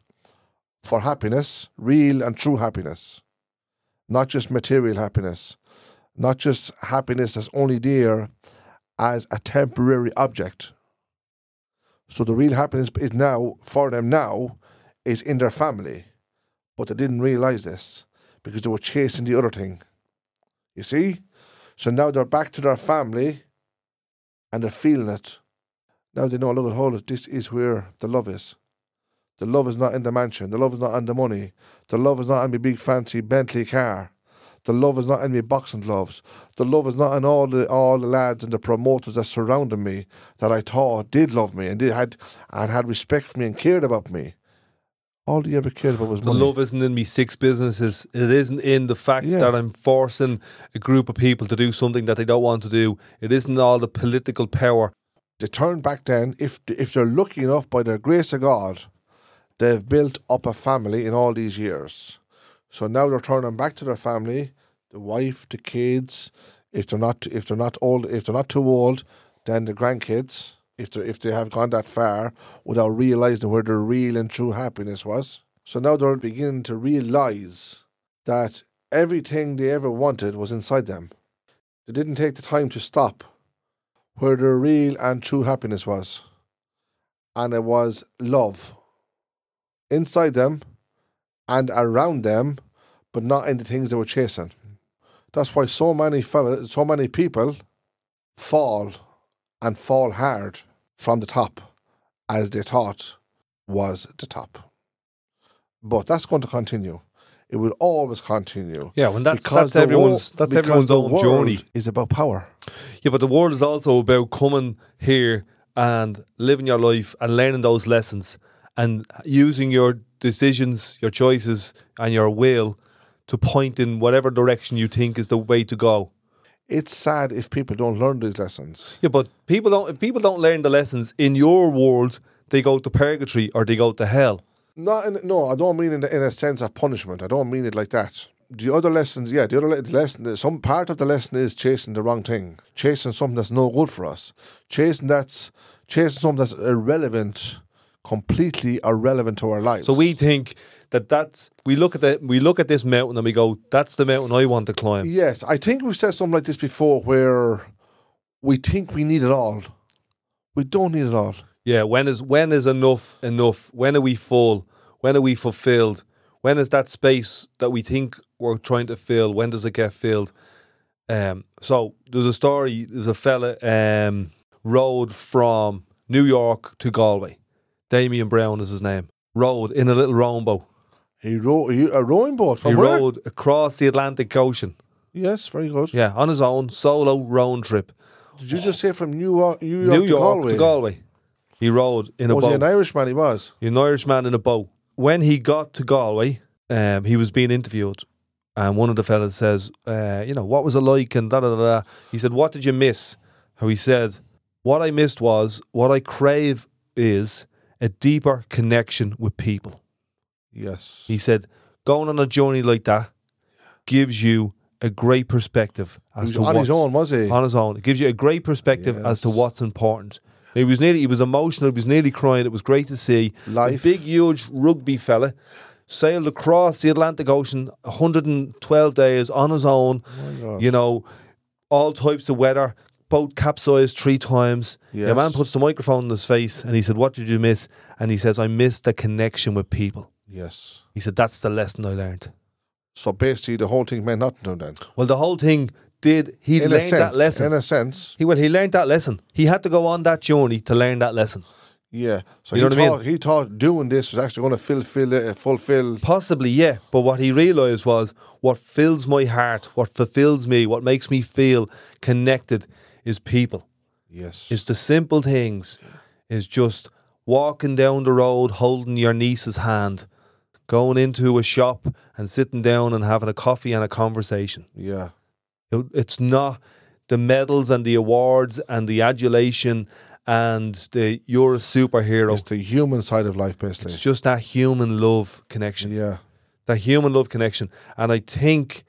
for happiness, real and true happiness, not just material happiness, not just happiness that's only there as a temporary object. So the real happiness is now for them now is in their family, but they didn't realize this because they were chasing the other thing. You see? So now they're back to their family and they're feeling it. Now they know, look at hold it, this is where the love is. The love is not in the mansion. The love is not in the money. The love is not in my big fancy Bentley car. The love is not in my boxing gloves. The love is not in all the all the lads and the promoters that surrounded me that I thought did love me and did had and had respect for me and cared about me. All they ever cared about was The money. love isn't in me six businesses. It isn't in the fact Yeah. that I'm forcing a group of people to do something that they don't want to do. It isn't all the political power. they turn back then if if they're lucky enough by the grace of God, they've built up a family in all these years. So now they're turning back to their family, the wife, the kids, If they're not, if they're not old, if they're not too old, then the grandkids, if they if they have gone that far without realizing where their real and true happiness was. So now they're beginning to realize that everything they ever wanted was inside them. They didn't take the time to stop where their real and true happiness was. And it was love inside them and around them, but not in the things they were chasing. That's why so many fella, so many people fall and fall hard from the top as they thought was the top. But that's going to continue. It will always continue. Yeah, when that's that's everyone's wo- that's everyone's the own world journey. is about power. Yeah, but the world is also about coming here and living your life and learning those lessons and using your decisions, your choices, and your will to point in whatever direction you think is the way to go. It's sad if people don't learn these lessons. Yeah, but people don't. If people don't learn the lessons in your world, they go to purgatory or they go to hell. Not in, no, I don't mean in, in a sense of punishment. I don't mean it like that. The other lessons, yeah, the other le- the lesson, some part of the lesson is chasing the wrong thing, chasing something that's no good for us, chasing that's chasing something that's irrelevant, completely irrelevant to our lives. So we think that that's we look at the we look at this mountain and we go, that's the mountain I want to climb. yes, I think we've said something like this before, where we think we need it all. We don't need it all. Yeah, when is when is enough enough? When are we full? When are we fulfilled? When is that space that we think we're trying to fill? When does it get filled? Um, so there's a story. There's a fella um, rode from New York to Galway. Damian Browne is his name. Rode in a little rowing boat. He rowed he, a rowing boat from he where? rode across the Atlantic Ocean. Yes, very good. Yeah, on his own solo rowing trip. Did you just say from New York, New York, New to, Galway? to Galway. He rode in a Was boat. he an Irishman? He was. an Irishman in a boat. When he got to Galway, um, he was being interviewed, and one of the fellas says, uh, "You know, what was it like?" And da da da. da. He said, "What did you miss?" How he said, "What I missed was what I crave is a deeper connection with people." Yes. He said, "Going on a journey like that gives you a great perspective as to on his own, was he? on his own. It gives you a great perspective as to Yes. what's important." He was nearly, he was emotional. He was nearly crying. It was great to see. Life. A big, huge rugby fella sailed across the Atlantic Ocean 112 days on his own. Oh God. You know, all types of weather. Boat capsized three times. The Yes. man puts the microphone in his face and he said, What did you miss? And he says, I missed the connection with people. Yes. He said, That's the lesson I learned. So basically, the whole thing meant nothing to him then. Well, the whole thing did, he in learned sense, that lesson. in a sense, he, well, he learned that lesson. He had to go on that journey to learn that lesson. yeah. So You he know what I mean? he thought doing this was actually going to fulfill uh, fulfill. Possibly, yeah. But what he realised was what fills my heart, what fulfills me, what makes me feel connected is people. Yes. It's the simple things. Is just walking down the road holding your niece's hand, going into a shop and sitting down and having a coffee and a conversation. yeah. It- It's not the medals and the awards and the adulation and the you're a superhero. It's the human side of life, basically. It's just that human love connection. yeah. that human love connection. And I think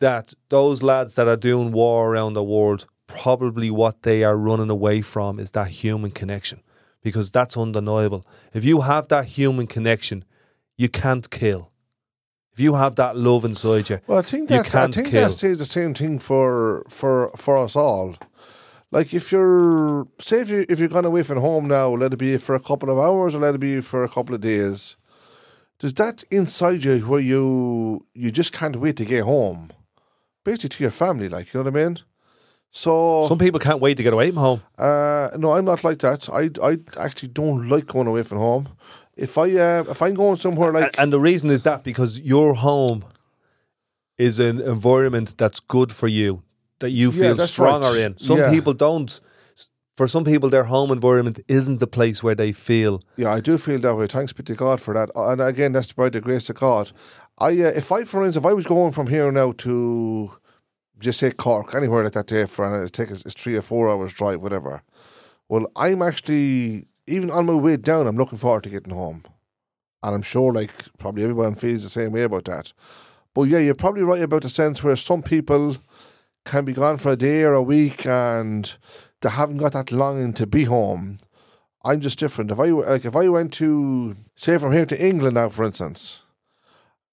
that those lads that are doing war around the world, probably what they are running away from is that human connection because that's undeniable. If you have that human connection, you can't kill. If you have that love inside you, Well, I think You that I think kill. that says the same thing for for for us all. Like if you're say if you if you're gone away from home now, let it be for a couple of hours or let it be for a couple of days. Does that inside you where you you just can't wait to get home, basically to your family, like you know what I mean? So some people can't wait to get away from home. uh, no, I'm not like that. I I actually don't like going away from home. If I uh, if I'm going somewhere like and the reason is that because your home is an environment that's good for you, that you feel that's stronger right. in. Some Yeah. people don't. For some people, their home environment isn't the place where they feel. Yeah, I do feel that way. Thanks be to God for that. And again, that's by the grace of God. I, uh, if I, for instance, if I was going from here now to, just say Cork, anywhere like that day for, and it take us it's three or four hours drive, whatever. Well, I'm actually even on my way down. I'm looking forward to getting home, and I'm sure like probably everyone feels the same way about that. But yeah, you're probably right about the sense where some people can be gone for a day or a week and they haven't got that longing to be home. I'm just different. If I like, if I went to say from here to England now, for instance,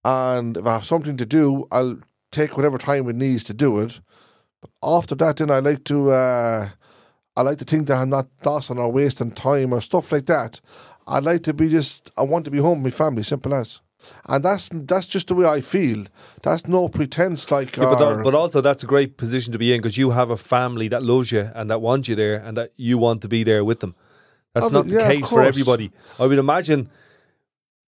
and if I have something to do, I'll take whatever time it needs to do it. But after that, then I like to, uh, I like to think that I'm not lost or wasting time or stuff like that. I'd like to be just, I want to be home with my family, simple as. And that's that's just the way I feel. That's no pretense, like. Yeah, but, but also that's a great position to be in because you have a family that loves you and that wants you there and that you want to be there with them. That's Oh, not but- the yeah, case for everybody. I would imagine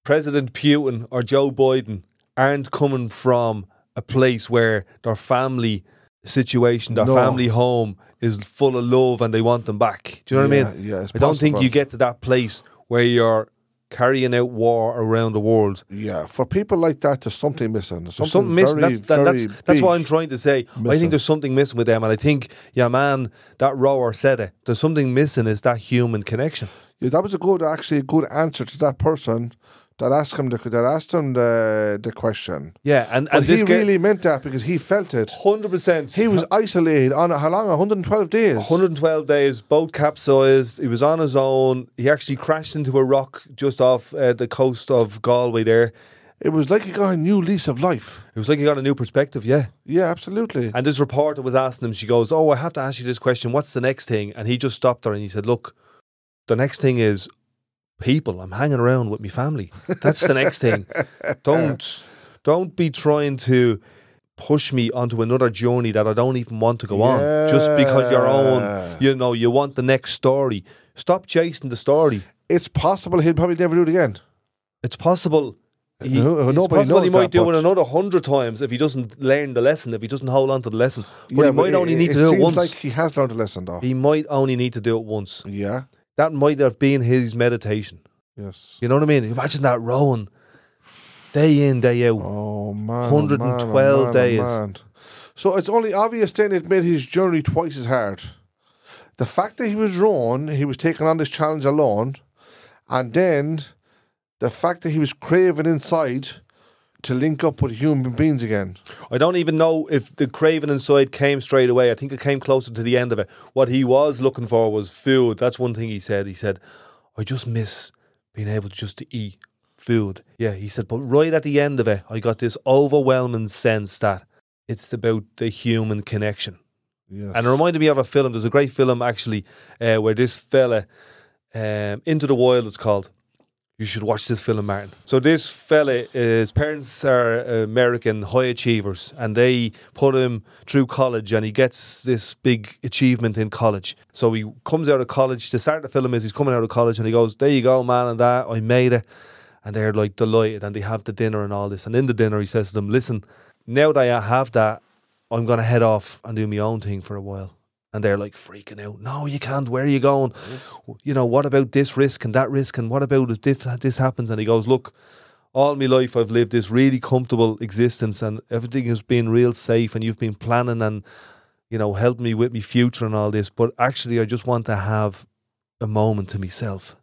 President Putin or Joe Biden aren't coming from a place where their family situation, their No. family home is full of love and they want them back. Do you know what I mean? yeah, I don't think you get to that place where you're carrying out war around the world. yeah, for people like that, there's something missing. There's something, something missing. very, That, that, that's that's what. I'm trying to say. I think there's something missing with them, and I think, yeah, man, that rower said it. There's something missing. Is that human connection? Yeah, that was a good, actually, a good answer to that person that asked him the that asked him the the question. Yeah, and and he really meant that because he felt it. hundred percent. He was isolated on how long? 112 days. 112 days, boat capsized. He was on his own. He actually crashed into a rock just off uh, the coast of Galway. There, It was like he got a new lease of life. it was like he got a new perspective. Yeah, Yeah, absolutely. And this reporter was asking him, she goes, Oh, I have to ask you this question. What's the next thing? And he just stopped her and he said, Look, the next thing is people. I'm hanging around with my family. That's the next thing. Don't don't be trying to push me onto another journey that I don't even want to go on. Just because you're own, Yeah. you know, you want the next story. Stop chasing the story. It's possible he'll probably never do it again. It's possible. He, No- it's possible he might do it another hundred times if he doesn't learn the lesson, if he doesn't hold on to the lesson. But yeah, he might it- only need it to do it once. like he has learned a lesson, though. He might only need to do it once. yeah. That might have been his meditation. Yes. You know what I mean? Imagine that rowing day in, day out. Oh man, 112 oh, oh man, oh, days. man. So it's only obvious then it made his journey twice as hard. The fact that he was wrong, he was taking on this challenge alone, and then the fact that he was craving inside to link up with human beings again. I don't even know if the craving inside came straight away. I think it came closer to the end of it. What he was looking for was food. That's one thing he said. He said, I just miss being able just to eat food. Yeah, he said, but right at the end of it, I got this overwhelming sense that it's about the human connection. Yes. And it reminded me of a film. There's a great film actually uh, where this fella, um, Into the Wild, it's called. You should watch this film, Martin. So this fella, his parents are American high achievers, and they put him through college, and he gets this big achievement in college. So he comes out of college. The start of the film is he's coming out of college, and he goes, "There you go, man, and that I made it." And they're like delighted, and they have the dinner and all this. And in the dinner, he says to them, "Listen, now that I have that, I'm going to head off and do my own thing for a while. And they're like freaking out. No, you can't. Where are you going? You know, what about this risk and that risk? And what about if this, happens? And he goes, Look, all my life I've lived this really comfortable existence and everything has been real safe and you've been planning and, you know, helped me with my future and all this. But actually, I just want to have a moment to myself.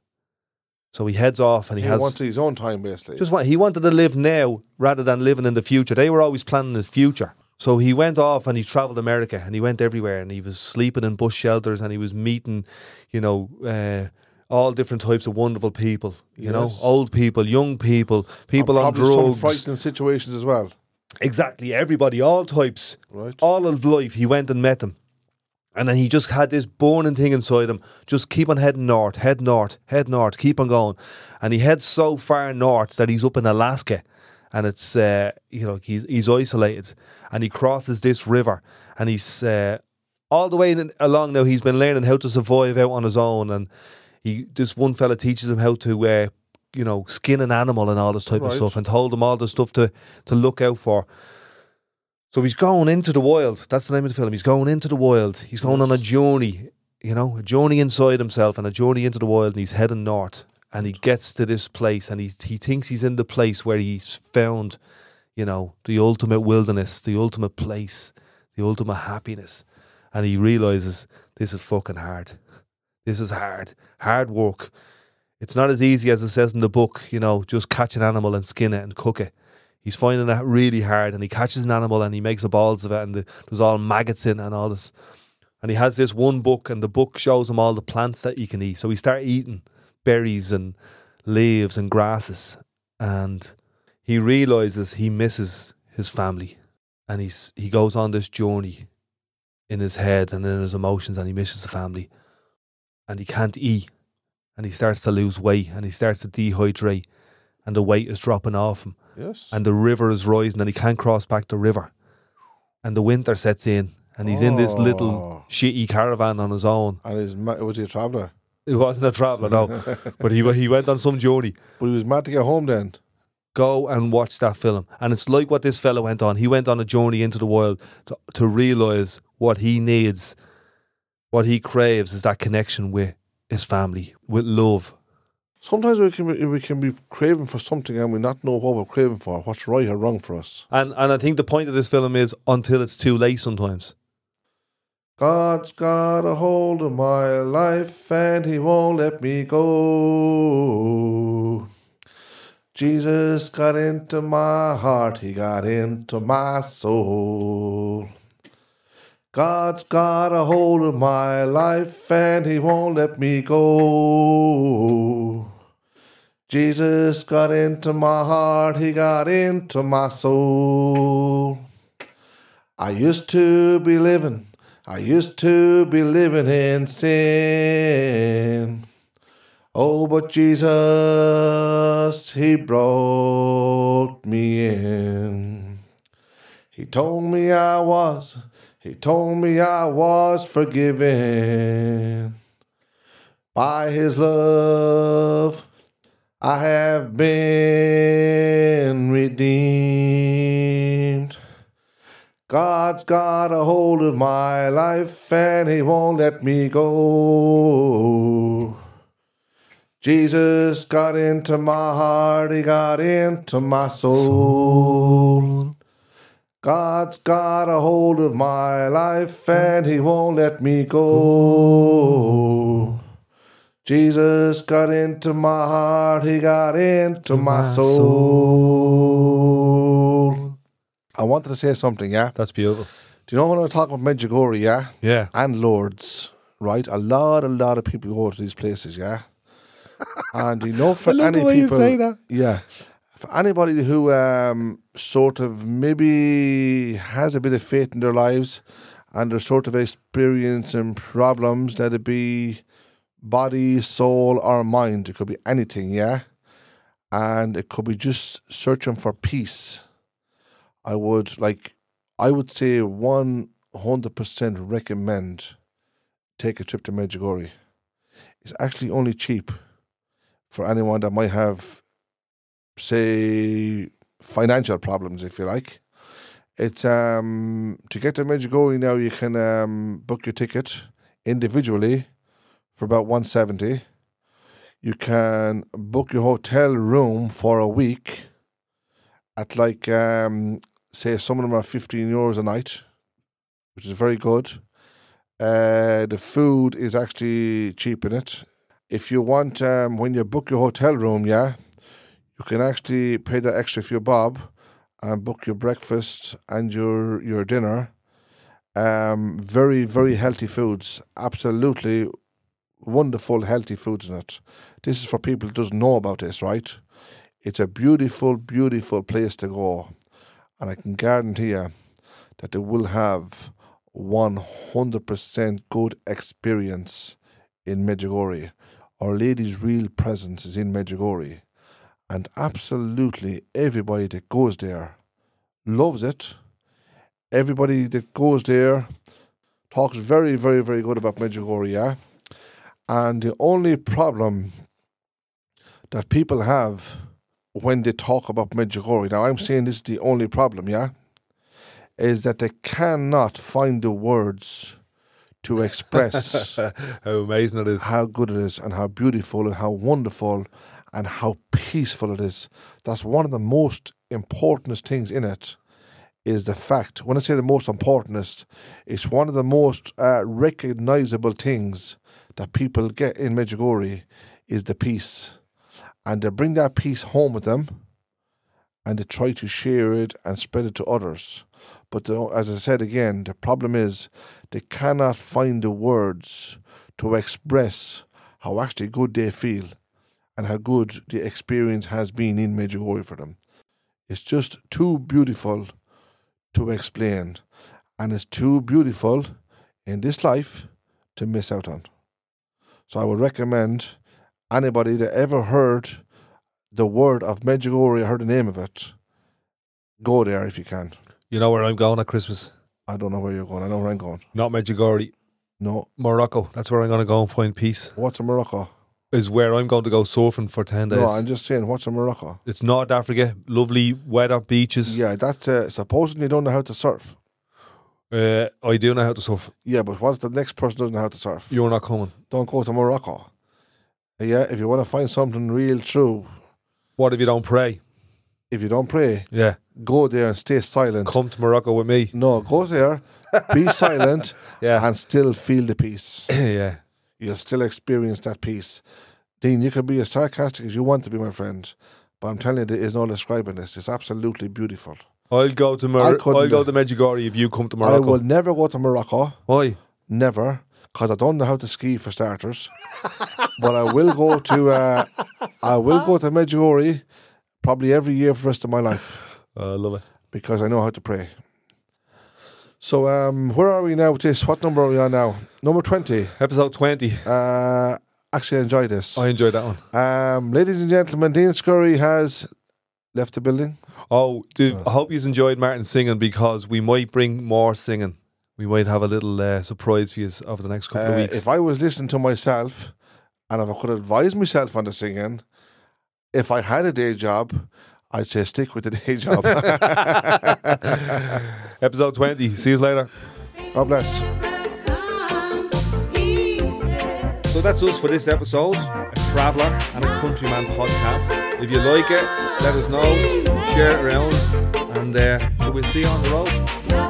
So he heads off and he, he has wanted his own time, basically. just want, he wanted to live now rather than living in the future. They were always planning his future. So he went off and he traveled America and he went everywhere and he was sleeping in bush shelters and he was meeting, you know, uh, all different types of wonderful people. You know, old people, young people, people on Probably some drugs. frightening situations as well, Exactly, everybody, all types right? all of life he went and met them. And then he just had this burning thing inside him. Just keep on heading north, head north, head north, keep on going. And he heads so far north that he's up in Alaska. And it's, uh, you know, he's, he's isolated. And he crosses this river. And he's uh, all the way in- along now, he's been learning how to survive out on his own. And he this one fella teaches him how to, uh, you know, skin an animal and all this type of stuff and told him all the stuff to, to look out for. So he's going into the wild. That's the name of the film. He's going into the wild. He's going on a journey, you know, a journey inside himself and a journey into the wild. And he's heading north. And he gets to this place and he, he thinks he's in the place where he's found, you know, the ultimate wilderness, the ultimate place, the ultimate happiness. And he realizes this is fucking hard. This is hard. Hard work. It's not as easy as it says in the book, you know, just catch an animal and skin it and cook it. He's finding that really hard, and he catches an animal and he makes the balls of it, and the, there's all maggots in it and all this. And he has this one book, and the book shows him all the plants that he can eat. So he starts eating berries and leaves and grasses, and he realizes he misses his family, and he's he goes on this journey in his head and in his emotions, and he misses the family, and he can't eat, and he starts to lose weight, and he starts to dehydrate, and the weight is dropping off him Yes. and the river is rising and he can't cross back the river. And the winter sets in and he's in this little Oh. shitty caravan on his own. And his was he a traveller? It wasn't a traveller, no. but he he went on some journey. But he was mad to get home then. Go and watch that film. And it's like what this fella went on. He went on a journey into the world to, to realise what he needs, what he craves is that connection with his family, with love. Sometimes we can be, we can be craving for something and we not know what we're craving for, what's right or wrong for us. And and I think the point of this film is until it's too late sometimes. God's got a hold of my life and he won't let me go. Jesus got into my heart, he got into my soul. God's got a hold of my life and he won't let me go. Jesus got into my heart, he got into my soul. I used to be living, I used to be living in sin. Oh, but Jesus, He brought me in. He told me I was, He told me I was forgiven. By His love, I have been redeemed. God's got a hold of my life and he won't let me go. Jesus got into my heart, he got into my soul. God's got a hold of my life and he won't let me go. Jesus got into my heart, he got into my soul. I wanted to say something, yeah? That's beautiful. Do you know when I talk about Medjugorje, yeah? Yeah. And Lourdes, right? A lot, a lot of people go to these places, yeah? and you know, for any people, that. yeah, for anybody who um, sort of maybe has a bit of faith in their lives and they're sort of experiencing problems, let it be body, soul, or mind, it could be anything, yeah? And it could be just searching for peace. I would like, I would say 100% recommend take a trip to Medjugorje. It's actually only cheap for anyone that might have, say, financial problems, if you like. It's um to get to Medjugorje now. You can um, book your ticket individually for about one seventy. You can book your hotel room for a week at like um, say some of them are fifteen euros a night, which is very good. Uh, the food is actually cheap in it. If you want, um, when you book your hotel room, yeah, you can actually pay that extra few bob and book your breakfast and your your dinner. Um, very very healthy foods, absolutely wonderful healthy foods in it. This is for people who doesn't know about this, right? It's a beautiful, beautiful place to go, and I can guarantee you that they will have one hundred percent good experience in Medjugorje. Our Lady's real presence is in Medjugorje, and absolutely everybody that goes there loves it. Everybody that goes there talks very, very, very good about Medjugorje. And the only problem that people have when they talk about Medjugorje, now I'm saying this is the only problem, yeah? Is that they cannot find the words to express How amazing it is. how good it is and how beautiful and how wonderful and how peaceful it is. That's one of the most important things in it is the fact. When I say the most importantest, it's one of the most uh, recognizable things that people get in Medjugorje is the peace. And they bring that peace home with them and they try to share it and spread it to others. But the, as I said again, the problem is they cannot find the words to express how actually good they feel and how good the experience has been in Medjugorje for them. It's just too beautiful to explain, and it's too beautiful in this life to miss out on. So I would recommend anybody that ever heard the word of Medjugorje, heard the name of it, go there if you can. You know where I'm going at Christmas? I don't know where you're going. I know where I'm going. Not Medjugorje, No. Morocco. That's where I'm going to go and find peace. What's in Morocco? Is where I'm going to go surfing for ten days. No, I'm just saying, what's in Morocco? it's North Africa, lovely weather, beaches. Yeah, that's uh, supposing you don't know how to surf. Uh, I do know how to surf. Yeah, but what if the next person doesn't know how to surf? You're not coming. Don't go to Morocco. Yeah, if you want to find something real true, What if you don't pray? if you don't pray, Yeah, go there and stay silent. come to Morocco with me. No, go there, be silent, Yeah, and still feel the peace. yeah. You'll still experience that peace. Dean, you can be as sarcastic as you want to be, my friend, but I'm telling you, there is no describing this. It's absolutely beautiful. I'll go to I Mor- couldn't I'll go do- to Medjugorje if you come to Morocco. I Morocco. will never go to Morocco, Why? never, because I don't know how to ski for starters. but I will go to, uh, I will go to Medjugorje probably every year for the rest of my life I love it. because I know how to pray. So, um, where are we now with this? What number are we on now? Number 20. Episode twenty. Uh, actually, enjoy this. I enjoyed that one. Um, ladies and gentlemen, Dean Scurry has left the building. Oh, dude, Uh. I hope you enjoyed Martin singing because we might bring more singing. We might have a little uh, surprise for you over the next couple of Uh, weeks. if I was listening to myself and if I could advise myself on the singing, if I had a day job, I'd say stick with the day job. Episode 20. See you later. God bless. comes, he said. So that's us for this episode a traveller and a countryman podcast. If you like it, let us know, share it around, and uh, we'll see you on the road. No